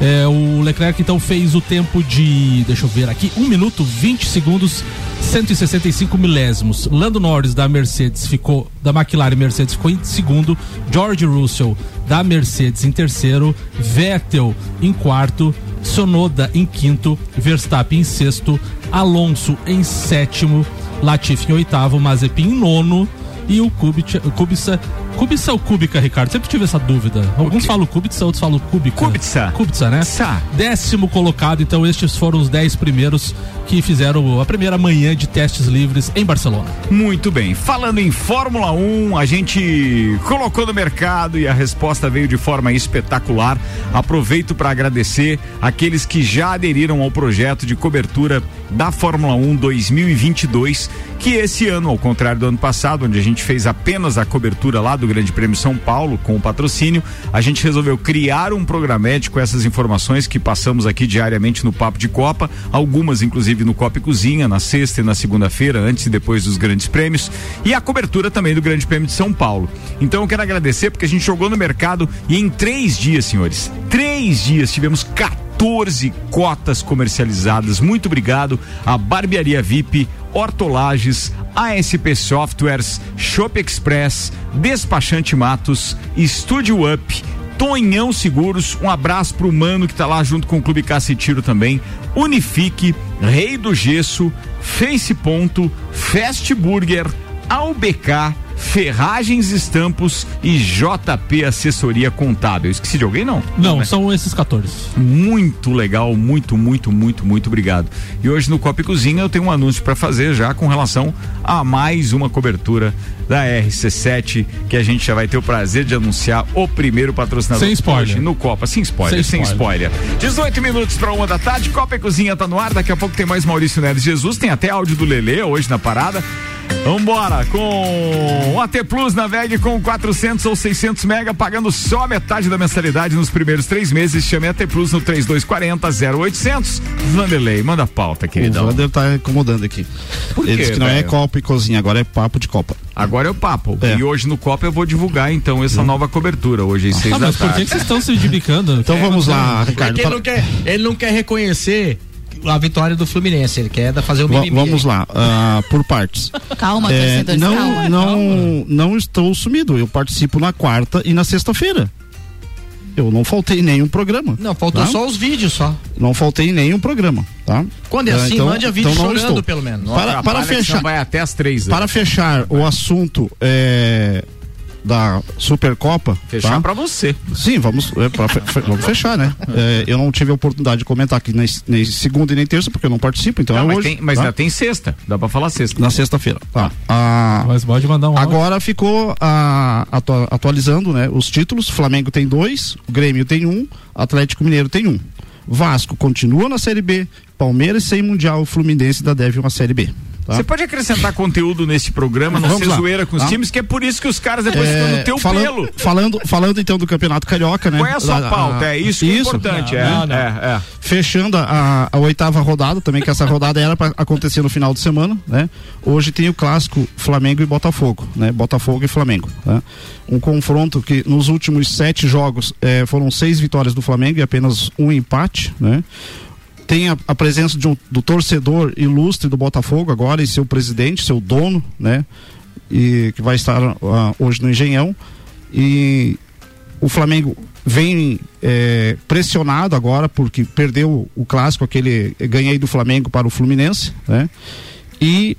É, o Leclerc então fez o tempo de, deixa eu ver aqui, 1 minuto 20 segundos, 165 milésimos. Lando Norris da Mercedes ficou, da McLaren Mercedes ficou em segundo, George Russell da Mercedes em terceiro, Vettel em quarto, Sonoda em quinto, Verstappen em sexto, Alonso em sétimo, Latifi em oitavo, Mazepin em nono. E o Kubica, Kubica Kubica ou Kubica, Ricardo? Sempre tive essa dúvida. Alguns falam Kubica, outros falam Kubica. Kubica. Kubica, né? Sa. Décimo colocado, então estes foram os dez primeiros que fizeram a primeira manhã de testes livres em Barcelona. Muito bem. Falando em Fórmula 1, a gente colocou no mercado e a resposta veio de forma espetacular. Aproveito para agradecer aqueles que já aderiram ao projeto de cobertura da Fórmula 1 2022, que esse ano, ao contrário do ano passado, onde a gente fez apenas a cobertura lá do Grande Prêmio São Paulo com o patrocínio, a gente resolveu criar um programete com essas informações que passamos aqui diariamente no Papo de Copa, algumas inclusive no Copa e Cozinha, na sexta e na segunda-feira, antes e depois dos grandes prêmios, e a cobertura também do Grande Prêmio de São Paulo. Então eu quero agradecer porque a gente jogou no mercado e em três dias, senhores, três dias tivemos 14 cotas comercializadas. Muito obrigado à Barbearia VIP, Hortolages, ASP Softwares, Shop Express, Despachante Matos, Estúdio Up, Tonhão Seguros, um abraço pro Mano que tá lá junto com o Clube Cacetiro também, Unifique, Rei do Gesso, Face Ponto, Fast Burger, AUBK, Ferragens Estampos e JP Assessoria Contábil. Esqueci de alguém, não? Não, são esses 14. Muito legal, muito, muito, muito, muito obrigado. E hoje no Copa e Cozinha eu tenho um anúncio para fazer já com relação a mais uma cobertura da RC7 que a gente já vai ter o prazer de anunciar o primeiro patrocinador Sem spoiler. hoje no Copa, sem spoiler, sem, Sem spoiler. 18 minutos para uma da tarde, Copa e Cozinha tá no ar, daqui a pouco tem mais Maurício Neves Jesus, tem até áudio do Lelê hoje na parada. Vambora com o AT Plus, navegue com 400 ou 600 mega, pagando só metade da mensalidade nos primeiros três meses. Chame AT Plus no 3240 0800. Vanderlei, manda a pauta, O queridão. Wander tá incomodando aqui. Por Ele quê, disse que não é velho? Copa e Cozinha, agora é papo de Copa. Agora é o papo. É. E hoje no Copa eu vou divulgar então essa nova cobertura, hoje às seis Ah, da mas por que, tarde. que vocês estão se idibicando? Então vamos lá, É Ricardo. que ele não, quer, ele não quer reconhecer a vitória do Fluminense, ele quer fazer o mimimi. vamos lá, ah, por partes. Calma, É, não, calma. não, não estou sumido. Eu participo na quarta e na sexta-feira. Eu não faltei nenhum programa. Não, faltou tá? só os vídeos só. Não faltei nenhum programa, tá? Quando é Ah, assim, mande a vídeo não chorando, estou. pelo menos. Para, para fechar, vai até as três. né? para fechar o assunto é, da Supercopa. Fechar tá? pra você. Sim, vamos, é, pra fe- vamos fechar, né? É, eu não tive a oportunidade de comentar aqui nem, nem segunda e nem terça, porque eu não participo, então Não, é mas hoje. tem, mas tá? já tem sexta. Dá pra falar sexta. Na sexta-feira. Tá. Ah, Mas pode mandar um áudio. Agora ficou ah, atua- atualizando né, os títulos. Flamengo tem dois, o Grêmio tem um, Atlético Mineiro tem um. Vasco continua na Série B, Palmeiras sem Mundial, o Fluminense ainda deve uma Série B. tá? Você pode acrescentar conteúdo nesse programa, não Vamos ser lá. zoeira com os Tá. times, que é por isso que os caras depois É, ficam no teu falando, pelo. Falando, falando então do Campeonato Carioca, né? Qual é a sua Ah, pauta? ah, É isso que é importante. é, Não, não. é, é. Fechando a, a oitava rodada, também que essa rodada era para acontecer no final de semana, né? Hoje tem o clássico Flamengo e Botafogo, né? Botafogo e Flamengo, né? Um confronto que nos últimos sete jogos eh, foram seis vitórias do Flamengo e apenas um empate, né? Tem a, a presença um, do torcedor ilustre do Botafogo agora e seu presidente, seu dono, né? E que vai estar ah, hoje no Engenhão e o Flamengo vem eh, pressionado agora porque perdeu o clássico aquele ganhei do Flamengo para o Fluminense, né? E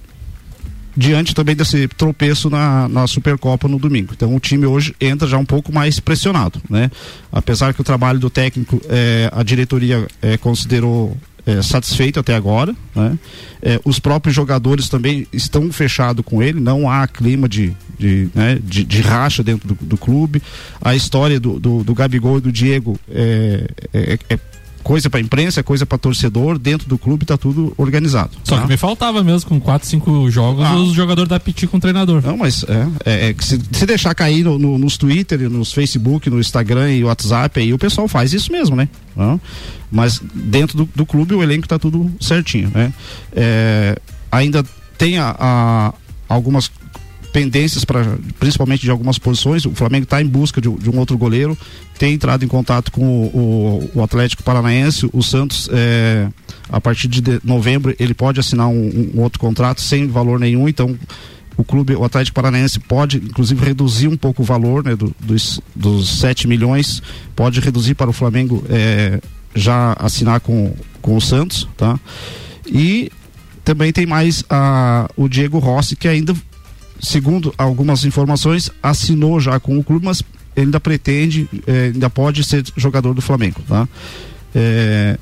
diante também desse tropeço na, na Supercopa no domingo. Então o time hoje entra já um pouco mais pressionado, né? Apesar que o trabalho do técnico eh, a diretoria eh, considerou eh, satisfeito até agora, né? Os próprios jogadores também estão fechados com ele, não há clima de, de, né, de, de racha dentro do, do clube. A história do, do, do Gabigol e do Diego é coisa para imprensa, coisa para torcedor, dentro do clube tá tudo organizado. Só tá? que me faltava mesmo, com 4, 5 jogos, Ah. os jogadores da Piti com o treinador. Não, mas é, é, é que se, se deixar cair no, no- nos Twitter, nos Facebook, no Instagram e WhatsApp, aí o pessoal faz isso mesmo, né? Não? Mas dentro do, do clube o elenco tá tudo certinho, né? É, ainda tem a, a- algumas pendências para principalmente de algumas posições. O Flamengo está em busca de, um- de um outro goleiro, tem entrado em contato com o, o- o Atlético Paranaense, o Santos. é, a partir de de novembro ele pode assinar um, um outro contrato sem valor nenhum, então o clube, o Atlético Paranaense pode, inclusive, reduzir um pouco o valor né, do- dos, dos 7 milhões, pode reduzir para o Flamengo é, já assinar com, com o Santos, tá? E também tem mais a, o Diego Rossi, que ainda, segundo algumas informações, assinou já com o clube, mas ainda pretende, eh, ainda pode ser jogador do Flamengo, tá? Eh,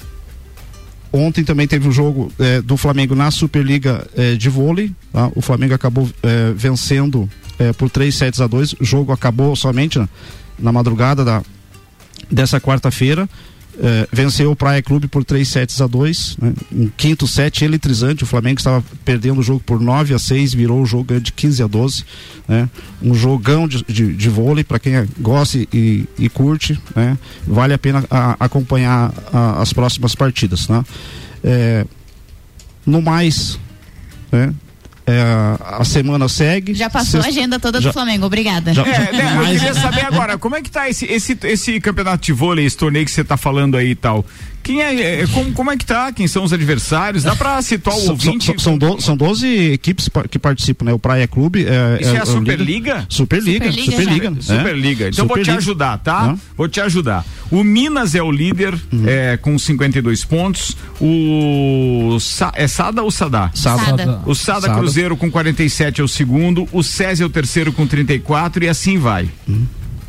ontem também teve um jogo eh, do Flamengo na Superliga eh, de vôlei, tá? O Flamengo acabou eh, vencendo eh, por 3 sets a 2 o jogo acabou somente na, na madrugada da, dessa quarta-feira. Eh, venceu o Praia Clube por 3 sets a 2 né? um quinto set eletrizante. O Flamengo estava perdendo o jogo por 9 a 6, virou o jogo de 15 a 12. Né? Um jogão de, de, de vôlei para quem gosta e, e curte. Né? Vale a pena a- acompanhar a- as próximas partidas. Né? Eh, no mais, né? É, a semana segue. Já passou Sexta- a agenda toda já- do Flamengo, obrigada. Já- É, né, eu queria saber agora, como é que tá esse, esse, esse campeonato de vôlei, esse torneio que você tá falando aí e tal? Quem é, é, como, como é que tá? Quem são os adversários? Dá pra situar o São- ouvinte? São, são, do- são 12 equipes que participam, né? O Praia Clube. É, Isso é a o Superliga? Superliga, Superliga, Superliga. né? Superliga. Então vou te Superliga. ajudar, tá? Hã? Vou te ajudar. O Minas é o líder Uhum. é, com 52 pontos. O Sa- é Sada ou Sadá? Sada. Sada. O Sada, Sada. Cruzeiro com 47 é o segundo. O SESI é o terceiro com 34 e assim vai. Uhum.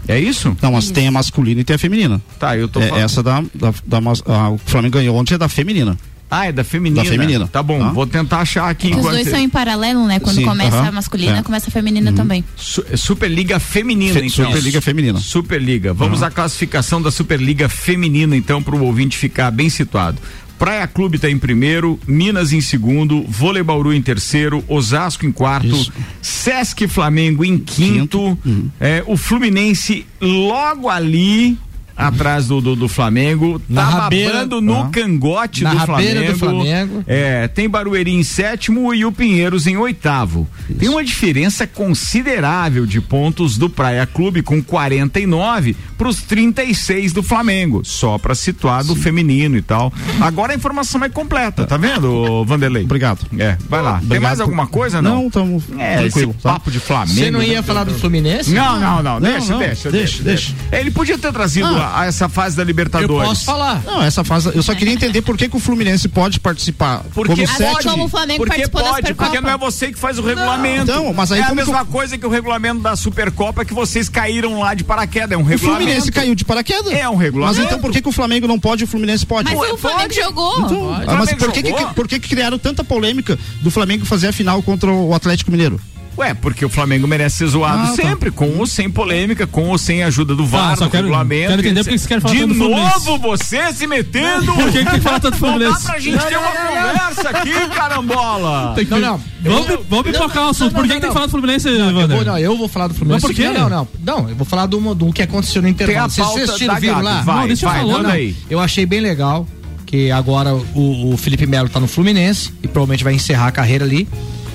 É isso? Não, mas tem a masculina e tem a feminina. Tá, eu tô É, falando. essa da, da, da ah, o Flamengo ganhou ontem é da feminina. Ah, é da feminina. Da feminina. Tá bom, Tá. vou tentar achar aqui Que os dois você- são em paralelo, né? Quando Sim, começa aham. a masculina, É. começa a feminina também. Su- Superliga Feminina, Fe- então. Superliga feminina. Superliga. Vamos à classificação da Superliga Feminina, então, para o ouvinte ficar bem situado. Praia Clube está em primeiro, Minas em segundo, Vôlei Bauru em terceiro, Osasco em quarto, Isso. Sesc Flamengo em quinto, Uhum. é, o Fluminense logo ali. Atrás do, do, do Flamengo, Na tá rabeira, babando no ah. cangote do Flamengo. do Flamengo. É, tem Barueri em sétimo e o Pinheiros em oitavo. Tem uma diferença considerável de pontos do Praia Clube com 49 para os 36 do Flamengo, só para situar do feminino e tal. Agora a informação é completa, tá vendo, Vanderlei? Obrigado. É, vai lá. Tem Obrigado mais por- alguma coisa não? Não, estamos É, tranquilo. esse tá? papo de Flamengo. Você não ia né? falar do Fluminense? Não, não, não, Não, deixa, não, deixa, deixa, deixa. Ele podia ter trazido Ah. A, a essa fase da Eu Libertadores. posso falar. Não, essa fase. Eu só queria entender por que, que o Fluminense pode participar. Porque como Assim como o Flamengo Porque pode, porque não é você que faz o regulamento. Então, mas aí é a como que mesma eu- coisa que o regulamento da Supercopa que vocês caíram lá de paraquedas, é um O regulamento. Fluminense caiu de paraquedas. É um regulamento. Mas então por que, que o Flamengo não pode e o Fluminense pode? Mas o Flamengo jogou. Então, Pode. ah, mas Flamengo por que, que, jogou? por que, que criaram tanta polêmica do Flamengo fazer a final contra o Atlético Mineiro? Ué, porque o Flamengo merece ser zoado Ah, tá. sempre, com ou sem polêmica, com ou sem ajuda do VAR, Tá, só do quero- regulamento. quero entender etc. por que você quer falar De Fluminense. novo você se metendo. Por que que tem que falar tanto do Não dá Fluminense? pra gente ter uma conversa aqui, carambola. Tem que- Não, não. Vamos, Eu- vamos pipocar o assunto. não, Por que, não, que tem que falar do Fluminense, Eu Wander? não, eu vou falar do Fluminense. Mas por quê? Não, não, não. Eu vou falar do, do que aconteceu no Tem a intervalo. Vocês assistiram, viram lá? Vai, Não, deixa eu vai, falar, Não, aí. Eu achei bem legal que agora o, o Felipe Melo tá no Fluminense e provavelmente vai encerrar a carreira ali.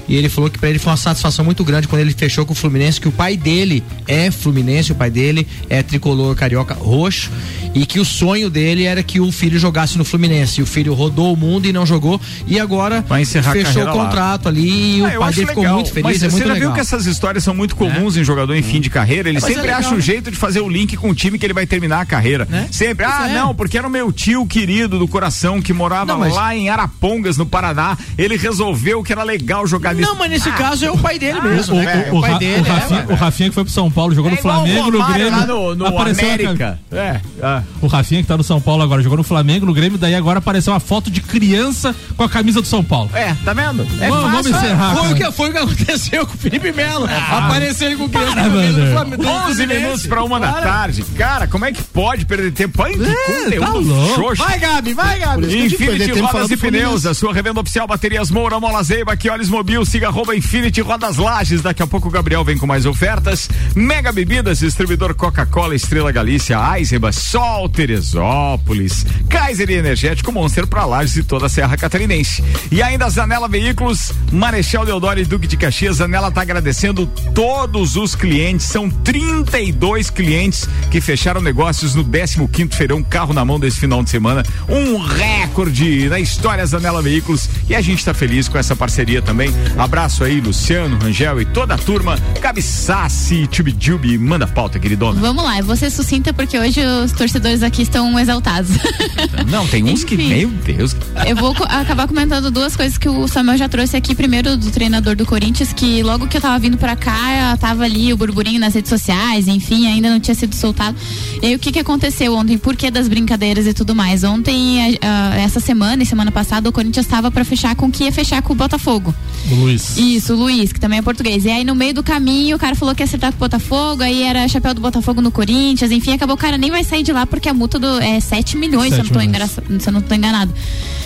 E ele falou que pra ele foi uma satisfação muito grande quando ele fechou com o Fluminense, que o pai dele é Fluminense, o pai dele é tricolor carioca roxo, e que o sonho dele era que o filho jogasse no Fluminense. E o filho rodou o mundo e não jogou, e agora fechou o carreira lá. contrato ali e Ah, o pai dele ficou legal. muito feliz, Mas é você muito já legal. viu que essas histórias são muito comuns em jogador em fim de carreira? Ele Mas é sempre legal. acha um jeito de fazer o link com o time que ele vai terminar a carreira. Né? Sempre. Ah, é. não, porque era o meu tio querido do coração que morava Não, mas- lá em Arapongas, no Paraná. Ele resolveu que era legal jogar Não, mas nesse caso é o pai dele mesmo, O, né? É o, o pai Ra- dele, o Rafinha, é, o Rafinha que foi pro São Paulo, jogou É no o Flamengo, no Grêmio. lá no, no apareceu América. É. ah. O Rafinha que tá no São Paulo agora, jogou no Flamengo, no Grêmio, daí agora apareceu uma foto de criança com a camisa do São Paulo. É, tá vendo? É Vamos- vamos fácil. encerrar. Foi o, que, foi o que aconteceu com o Felipe Melo. Apareceu ele com criança Para, com a camisa do. Flamengo. do 11 Fluminense. minutos pra uma da tarde. Cara, como é que pode perder tempo? Ai, que tá conteúdo xoxo. Vai, Gabi, vai, Gabi. Infinity Rodas e. Pneus, a sua revenda oficial Baterias Moura, Mola Zeiba, que olhos mobil, siga arroba Infinity Rodas Lages. Daqui a pouco o Gabriel vem com mais ofertas. Mega Bebidas, distribuidor Coca-Cola, Estrela Galícia, Eisenbach, Sol, Teresópolis, Kaiser e Energético Monster pra Lages e toda a Serra Catarinense. E ainda Zanela Veículos, Marechal Deodoro e Duque de Caxias. Zanela tá agradecendo todos os clientes, são 32 clientes que fecharam negócios no 15º feirão Carro na Mão desse final de semana. Um recorde na história Zanela Veículos e a gente tá feliz com essa parceria também. Abraço aí, Luciano, Rangel e toda a turma. Gabi Sassi, Tchubijubi, manda pauta, queridona. Vamos lá, ser sucinta porque hoje os torcedores aqui estão exaltados. Não, tem uns que, Enfim. meu Deus. Eu vou co- acabar comentando duas coisas que o Samuel já trouxe aqui. Primeiro, do treinador do Corinthians, que logo que eu tava vindo pra cá, tava ali o burburinho nas redes sociais, enfim, ainda não tinha sido soltado. E aí, o que que aconteceu ontem? Por que das brincadeiras e tudo mais? Ontem, a- a- essa semana e semana passada, o Corinthians tava pra fechar com que ia fechar com o Botafogo. Luiz. Isso, o Luiz, que também é português. E aí, no meio do caminho, o cara falou que ia acertar com o Botafogo, aí era chapéu do Botafogo no Corinthians, enfim, acabou o cara nem vai sair de lá porque a multa do, é 7 milhões, se eu, não milhões. se eu não tô enganado.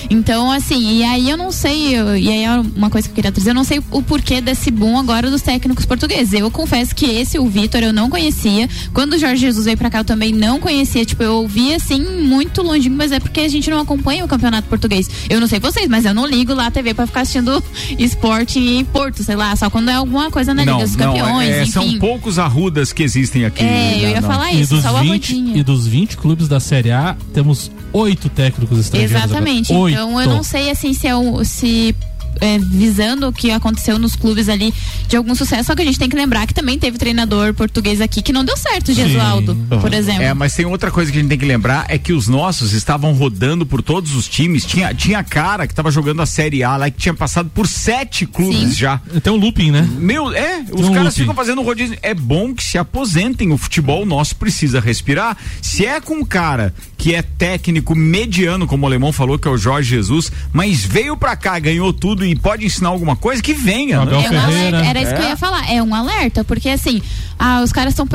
Então, assim, e aí eu não sei, eu- e aí é uma coisa que eu queria trazer, eu não sei o porquê desse boom agora dos técnicos portugueses. Eu confesso que esse, o Vitor, eu não conhecia. Quando o Jorge Jesus veio pra cá, eu também não conhecia. Tipo, eu ouvi assim, muito longinho, mas é porque a gente não acompanha o campeonato português. Eu não sei vocês, mas eu não ligo lá a TV pra ficar assistindo esporte em Porto, sei lá, só quando é alguma coisa na Liga dos Campeões, é, são enfim. poucos arrudas que existem aqui. É, eu né? ia Não. falar E isso, dos, só o 20, Arrudinha. e dos 20 clubes da Série A, temos oito técnicos estrangeiros. agora. Exatamente. Oito. Então eu não sei assim se é um, se é, visando o que aconteceu nos clubes ali de algum sucesso, só que a gente tem que lembrar que também teve treinador português aqui que não deu certo, Gesualdo, por exemplo. É, mas tem outra coisa que a gente tem que lembrar é que os nossos estavam rodando por todos os times. Tinha, tinha cara que tava jogando a Série A lá que tinha passado por sete clubes Sim. já. Tem um looping, né? Meu, é, os um caras looping. ficam fazendo rodízio. É bom que se aposentem. O futebol nosso precisa respirar. Se é com um cara que é técnico mediano, como o alemão falou, que é o Jorge Jesus, mas veio pra cá, ganhou tudo e pode ensinar alguma coisa, que venha. Né? É um alerta, era isso que eu É. ia falar. É um alerta, porque assim, ah, os caras estão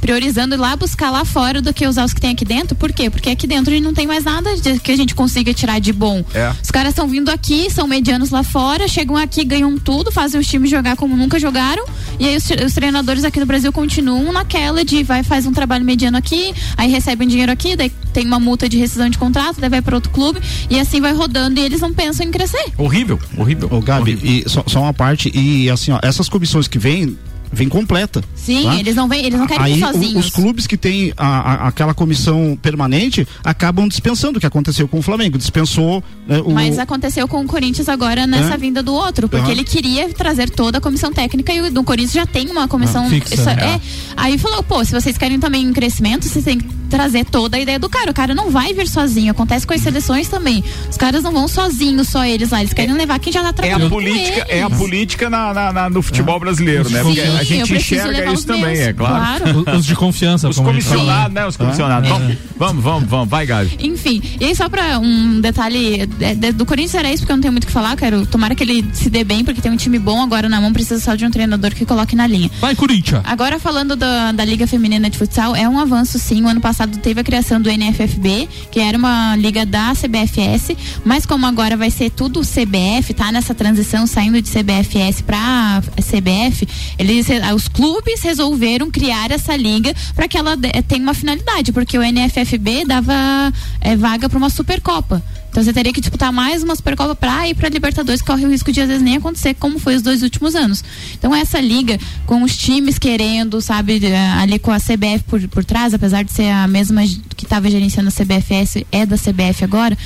priorizando ir lá buscar lá fora do que usar os que tem aqui dentro. Por quê? Porque aqui dentro a gente não tem mais nada de- que a gente consiga tirar de bom. É. Os caras estão vindo aqui, são medianos lá fora, chegam aqui, ganham tudo, fazem os times jogar como nunca jogaram. E aí os, os treinadores aqui no Brasil continuam naquela de vai, faz um trabalho mediano aqui, aí recebem dinheiro aqui, daí tem uma multa de rescisão de contrato, daí vai para outro clube, e assim vai rodando e eles não pensam em crescer. Horrível, horrível. Ô, Gabi, e só, só uma parte, e assim, ó, essas comissões que vêm, vem completa. Sim, tá? eles não vêm, eles não querem Aí sozinhos. os clubes que têm a- a- aquela comissão permanente acabam dispensando o que aconteceu com o Flamengo. Dispensou né, o. Mas aconteceu com o Corinthians agora nessa É? vinda do outro, porque Aham. ele queria trazer toda a comissão técnica e o do Corinthians já tem uma comissão Ah, fixa, isso né? é. Aí falou, pô, se vocês querem também um crescimento, vocês têm que trazer toda a ideia do cara. O cara não vai vir sozinho. Acontece com as seleções também. Os caras não vão sozinhos, só eles lá. Eles querem levar quem já tá É trabalhando. a com política, é a política na, na- na- no futebol brasileiro, né? Sim, Porque a eu gente enxerga isso também, meus, é claro. claro. Os de confiança, Os a comissionados, né? Os comissionados. Vamos, vamos, vamos, vamos, vai, Gabi. Enfim, e aí só pra um detalhe é, de- do Corinthians era isso, porque eu não tenho muito o que falar, quero tomara que ele se dê bem, porque tem um time bom agora na mão, precisa só de um treinador que coloque na linha. Vai, Corinthians! Agora falando da, da Liga Feminina de Futsal, é um avanço sim. O ano passado teve a criação do NFFB, que era uma liga da CBFS, mas como agora vai ser tudo CBF, tá nessa transição saindo de CBFS pra CBF, eles, os clubes resolveram criar essa liga para que ela tenha uma finalidade, porque o NFFB dava eh, vaga para uma Supercopa. Então você teria que disputar mais uma Supercopa pra ir pra Libertadores, corre o risco de às vezes nem acontecer, como foi os dois últimos anos. Então essa liga, com os times querendo, sabe, eh, ali com a CBF por, por trás, apesar de ser a mesma que estava gerenciando a CBFS, é da CBF agora.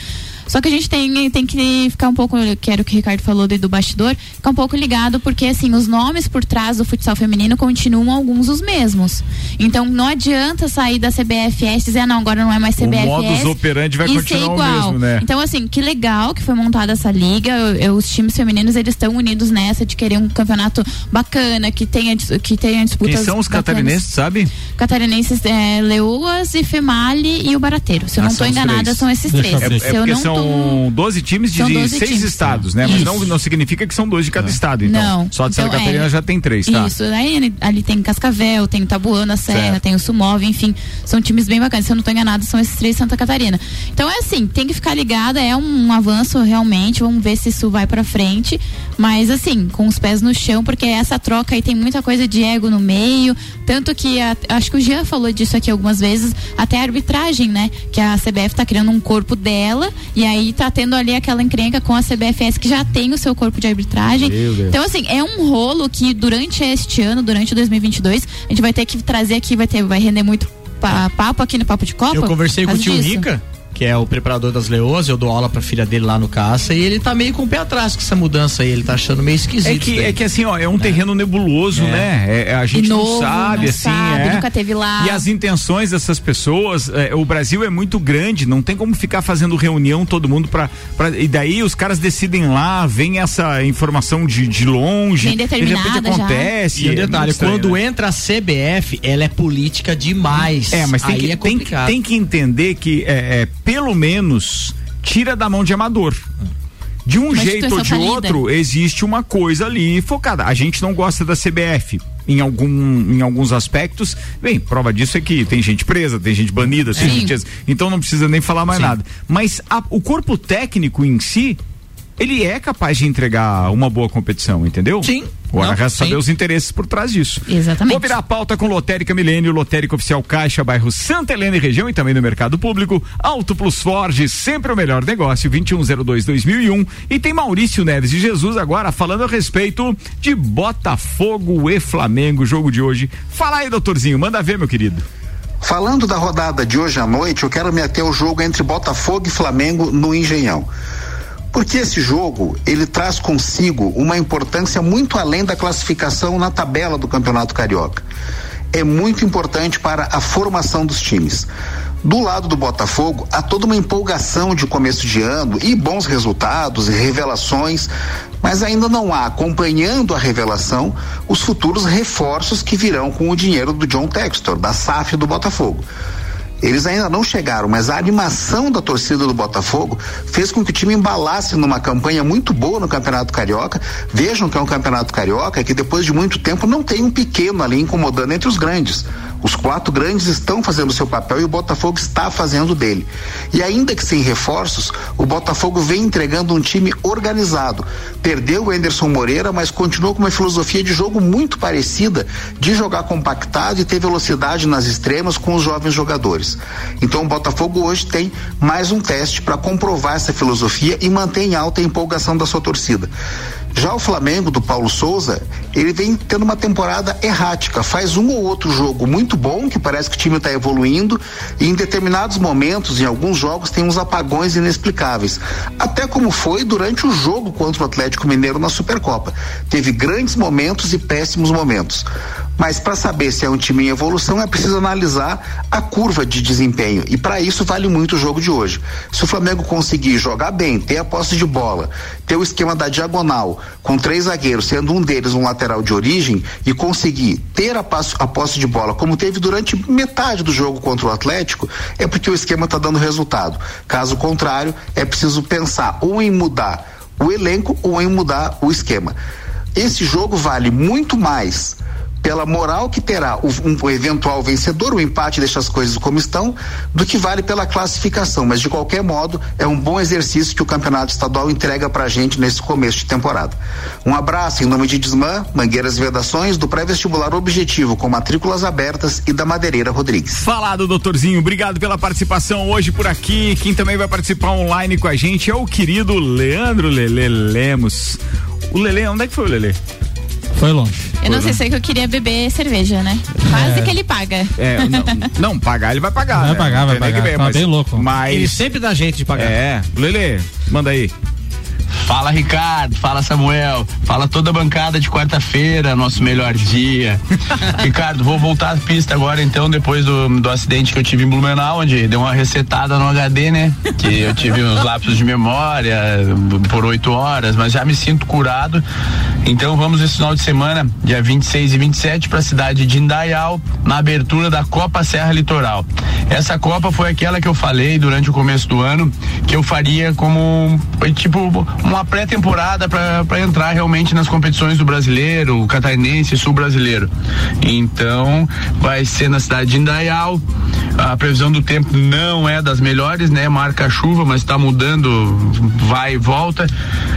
Só que a gente tem, tem que ficar um pouco, que era o que o Ricardo falou do, do bastidor, ficar um pouco ligado, porque assim, os nomes por trás do futsal feminino continuam alguns os mesmos. Então não adianta sair da CBFS e dizer, ah, não, agora não é mais O CBFS. modus operandi vai ser continuar o igual. mesmo, né? Então, assim, que legal que foi montada essa liga. Eu- eu- os times femininos, eles estão unidos nessa de querer um campeonato bacana, que tenha, que tenha disputas Quem são os bacanas. catarinenses, sabe? Catarinenses, é, Leoas e Female e o Barateiro. Se eu Ah, não estou enganada, três. são esses Deixa três. É, é Se eu porque não são tô... 12 times de São 12 seis times. estados, né? Mas Isso. não, não significa que são dois de cada estado, então. Não. Só de Santa Então, Catarina é. já tem três, tá? Isso, aí ali, tem Cascavel, tem Tabuana, Serra, Certo. tem o Sumov, enfim, são times bem bacanas. Se eu não estou enganada, são esses três de Santa Catarina. Então é assim, tem que ficar ligada, é um, avanço realmente, vamos ver se isso vai pra frente, mas assim, com os pés no chão, porque essa troca aí tem muita coisa de ego no meio, tanto que a- acho que o Jean falou disso aqui algumas vezes, até a arbitragem, né? Que a CBF tá criando um corpo dela e aí tá tendo ali aquela encrenca com a CBFS que já tem o seu corpo de arbitragem. Então, assim, é um rolo que durante este ano, durante 2022, a gente vai ter que trazer aqui, vai ter, vai render muito pa- papo aqui no Papo de Copa. Eu conversei com o tio disso. Rica que é o preparador das leoas, eu dou aula pra filha dele lá no caça e ele tá meio com o pé atrás com essa mudança aí, ele tá achando meio esquisito. É que, daí. é que assim, ó, é um terreno nebuloso, É. né? É, é, a gente E não novo, sabe, não assim. sabe, é. nunca teve lá. E as intenções dessas pessoas, é, o Brasil é muito grande, não tem como ficar fazendo reunião todo mundo pra. pra e daí os caras decidem lá, vem essa informação de, de longe. Bem de repente determinada já. acontece. E um é detalhe, estranho, quando né? entra a CBF, ela é política demais. É, mas tem aí que, é tem, tem que entender que, é, é, pelo menos, tira da mão de amador. De um Uma jeito ou de falida. outro, existe uma coisa ali focada. A gente não gosta da CBF. Em, algum, em alguns aspectos, bem, prova disso é que tem gente presa, tem gente banida, tem gente, então não precisa nem falar mais Sim. nada. Mas a- o corpo técnico em si, ele é capaz de entregar uma boa competição, entendeu? Sim. Agora Não, resta saber sim. os interesses por trás disso. Exatamente. Vou virar a pauta com Lotérica Milênio, Lotérica Oficial Caixa, bairro Santa Helena e região e também no mercado público. Auto Plus Ford, sempre o melhor negócio, 2102-2001. E tem Maurício Neves de Jesus agora falando a respeito de Botafogo e Flamengo, jogo de hoje. Fala aí, doutorzinho, manda ver, meu querido. Falando da rodada de hoje à noite, eu quero me ater ao jogo entre Botafogo e Flamengo no Engenhão. Porque esse jogo, ele traz consigo uma importância muito além da classificação na tabela do Campeonato Carioca. É muito importante para a formação dos times. Do lado do Botafogo, há toda uma empolgação de começo de ano e bons resultados e revelações, mas ainda não há, acompanhando a revelação, os futuros reforços que virão com o dinheiro do John Textor, da SAF do Botafogo. Eles ainda não chegaram, mas a animação da torcida do Botafogo fez com que o time embalasse numa campanha muito boa no Campeonato Carioca. Vejam que é um Campeonato Carioca que depois de muito tempo não tem um pequeno ali incomodando entre os grandes. Os quatro grandes estão fazendo o seu papel e o Botafogo está fazendo dele. E ainda que sem reforços, o Botafogo vem entregando um time organizado. Perdeu o Anderson Moreira, mas continuou com uma filosofia de jogo muito parecida, de jogar compactado e ter velocidade nas extremas com os jovens jogadores. Então o Botafogo hoje tem mais um teste para comprovar essa filosofia e manter em alta a empolgação da sua torcida. Já o Flamengo do Paulo Souza, ele vem tendo uma temporada errática. Faz um ou outro jogo muito bom, que parece que o time está evoluindo, e em determinados momentos, em alguns jogos, tem uns apagões inexplicáveis. Até como foi durante o jogo contra o Atlético Mineiro na Supercopa. Teve grandes momentos e péssimos momentos. Mas para saber se é um time em evolução, é preciso analisar a curva de desempenho. E para isso vale muito o jogo de hoje. Se o Flamengo conseguir jogar bem, ter a posse de bola, ter o esquema da diagonal, com três zagueiros, sendo um deles um lateral de origem, e conseguir ter a, passo- a posse de bola, como teve durante metade do jogo contra o Atlético, é porque o esquema está dando resultado. Caso contrário, é preciso pensar ou em mudar o elenco ou em mudar o esquema. Esse jogo vale muito mais pela moral que terá o, um, o eventual vencedor, o empate deixa as coisas como estão, do que vale pela classificação. Mas de qualquer modo, é um bom exercício que o campeonato estadual entrega pra gente nesse começo de temporada. Um abraço em nome de Desmã, Mangueiras e Vedações, do pré-vestibular Objetivo, com matrículas abertas e da Madeireira Rodrigues. Falado, doutorzinho. Obrigado pela participação hoje por aqui. Quem também vai participar online com a gente é o querido Leandro Lele Lemos. O Lele, onde é que foi o Lele? Foi longe. Eu não sei se é que eu queria beber cerveja, né? Quase que ele paga. É, não, não, pagar ele vai pagar. Vai né? pagar, vai Tem nem que pagar. ver, Tá mas- bem louco. Mas... Ele sempre dá jeito de pagar. É, Lele, manda aí. Fala Ricardo, fala Samuel, fala toda a bancada de quarta-feira, nosso melhor dia. Ricardo, vou voltar à pista agora então, depois do, do acidente que eu tive em Blumenau, onde deu uma resetada no HD, né? Que eu tive uns lapsos de memória por oito horas, mas já me sinto curado. Então vamos esse final de semana, dia 26 e 27, para a cidade de Indaial, na abertura da Copa Serra Litoral. Essa Copa foi aquela que eu falei durante o começo do ano, que eu faria como foi tipo uma pré-temporada para entrar realmente nas competições do brasileiro, catarinense, sul brasileiro. Então, vai ser na cidade de Indaial. A previsão do tempo não é das melhores, né? Marca chuva, mas está mudando, vai e volta.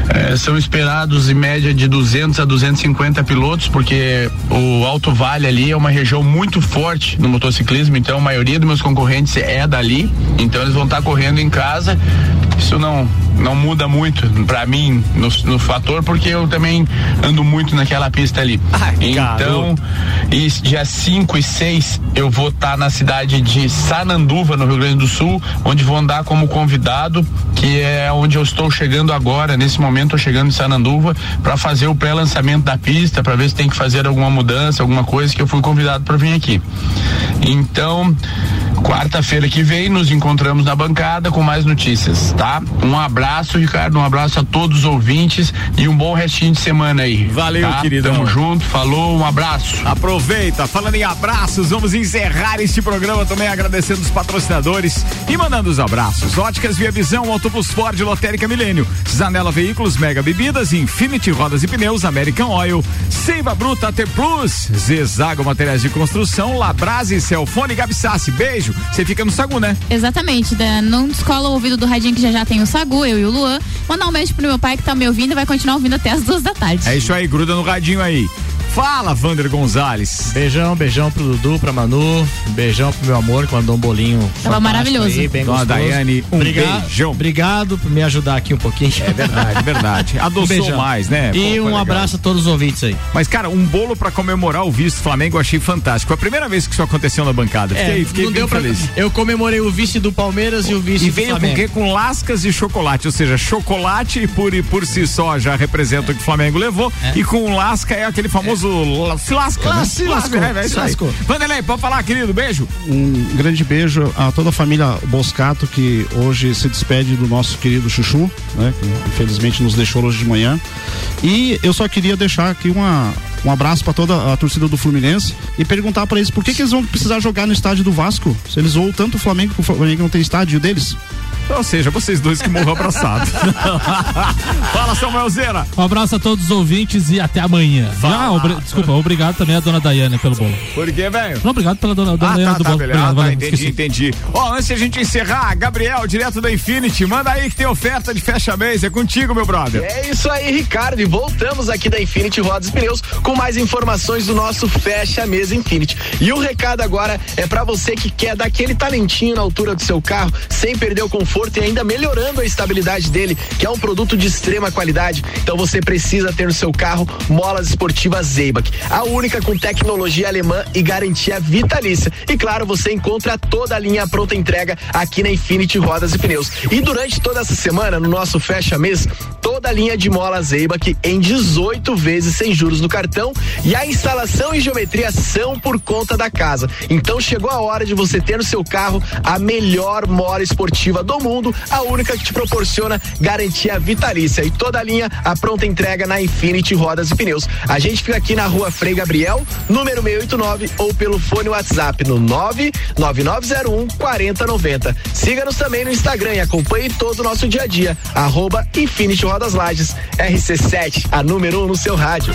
Eh, são esperados em média de 200 a 250 pilotos, porque o Alto Vale ali é uma região muito forte no motociclismo, então a maioria dos meus concorrentes é dali, então eles vão estar correndo em casa. Isso não não muda muito pra mim no, no fator, porque eu também ando muito naquela pista ali. então, e dia 5 e 6 eu vou estar na cidade de Sananduva, no Rio Grande do Sul, onde vou andar como convidado, que é onde eu estou chegando agora. Nesse momento, estou chegando em Sananduva para fazer o pré-lançamento da pista, para ver se tem que fazer alguma mudança, alguma coisa que eu fui convidado para vir aqui. Então, quarta-feira que vem nos encontramos na bancada com mais notícias, tá? Um abraço, Ricardo, um abraço a todos os ouvintes e um bom restinho de semana aí. Valeu, tá? querido. Tamo junto, falou, um abraço. Aproveita, falando em abraços, vamos encerrar este programa também agradecendo os patrocinadores e mandando os abraços. Óticas Via Visão, Autobus Ford, Lotérica Milênio, Zanela Veículos, Mega Bebidas, Infinity Rodas e Pneus, American Oil, Seiva Bruta, T Plus, Zezago Materiais de Construção, Labrase, Celfone, Gabi Sassi. Beijo. Você fica no Sagu, né? Exatamente, da, não descola o ouvido do radinho que já já tem o Sagu, eu e o Luan. Mandar um beijo pro meu pai que tá me ouvindo e vai continuar ouvindo até as duas da tarde. É isso aí, gruda no radinho aí. Fala, Vander Gonzalez. Beijão, beijão pro Dudu, pra Manu, beijão pro meu amor que mandou um bolinho. Tava maravilhoso. Aí, bem Dona. Daiane, um Obrigado- beijão. Obrigado por me ajudar aqui um pouquinho. É verdade, verdade. Adoçou Um beijão. mais, né? Pô, E foi um legal. abraço a todos os ouvintes aí. Mas, cara, um bolo pra comemorar o vice do Flamengo eu achei fantástico. Foi a primeira vez que isso aconteceu na bancada. Fiquei, fiquei É, não bem deu pra- feliz. Eu comemorei o vice do Palmeiras e o vice E do veio com o Flamengo. quê? Com lascas e chocolate. Ou seja, chocolate por, por si só já representa o que o Flamengo levou. E com lasca é aquele famoso la- se lasca. La- né? se lascou, é, é se lascou. Vanderlei, pode falar, querido. Beijo. Um grande beijo a toda a família Boscato que hoje se despede do nosso querido Chuchu, né? Que infelizmente nos deixou hoje de manhã. E eu só queria deixar aqui uma, um abraço para toda a torcida do Fluminense e perguntar para eles por que, que eles vão precisar jogar no estádio do Vasco, se eles zoam tanto o Flamengo que o Flamengo não tem estádio deles. Ou seja, vocês dois que morram abraçados. Fala, Samuel Zera. Um abraço a todos os ouvintes e até amanhã. Ah, obri- desculpa, obrigado também a dona Daiane pelo bolo. Por quê, velho? Não, obrigado pela dona, dona Ah, Daiane tá, do tá, bolo. beleza. Obrigado, Ah, tá, valeu, entendi, esqueci. entendi. Ó, antes de a gente encerrar, Gabriel, direto da Infinity, manda aí que tem oferta de fecha mês. É contigo, meu brother. É isso aí, Ricardo. E voltamos aqui da Infinity Rodas e Pneus com mais informações do nosso Fecha Mesa Infinity. E o recado agora é para você que quer dar aquele talentinho na altura do seu carro, sem perder o conforto e ainda melhorando a estabilidade dele, que é um produto de extrema qualidade. Então você precisa ter no seu carro molas esportivas Zeibach, a única com tecnologia alemã e garantia vitalícia. E claro, você encontra toda a linha pronta entrega aqui na Infinity Rodas e Pneus. E durante toda essa semana, no nosso fecha mês, toda a linha de molas Zeibach em 18 vezes sem juros no cartão e a instalação e geometria são por conta da casa. Então chegou a hora de você ter no seu carro a melhor mola esportiva do mundo, a única que te proporciona garantia vitalícia e toda a linha a pronta entrega na Infinity Rodas e Pneus. A gente fica aqui na rua Frei Gabriel, número 689 ou pelo fone WhatsApp no 99901 4090. Siga-nos também no Instagram e acompanhe todo o nosso dia a dia. Arroba Infinity Rodas Lages, RC7, a número 1 um no seu rádio.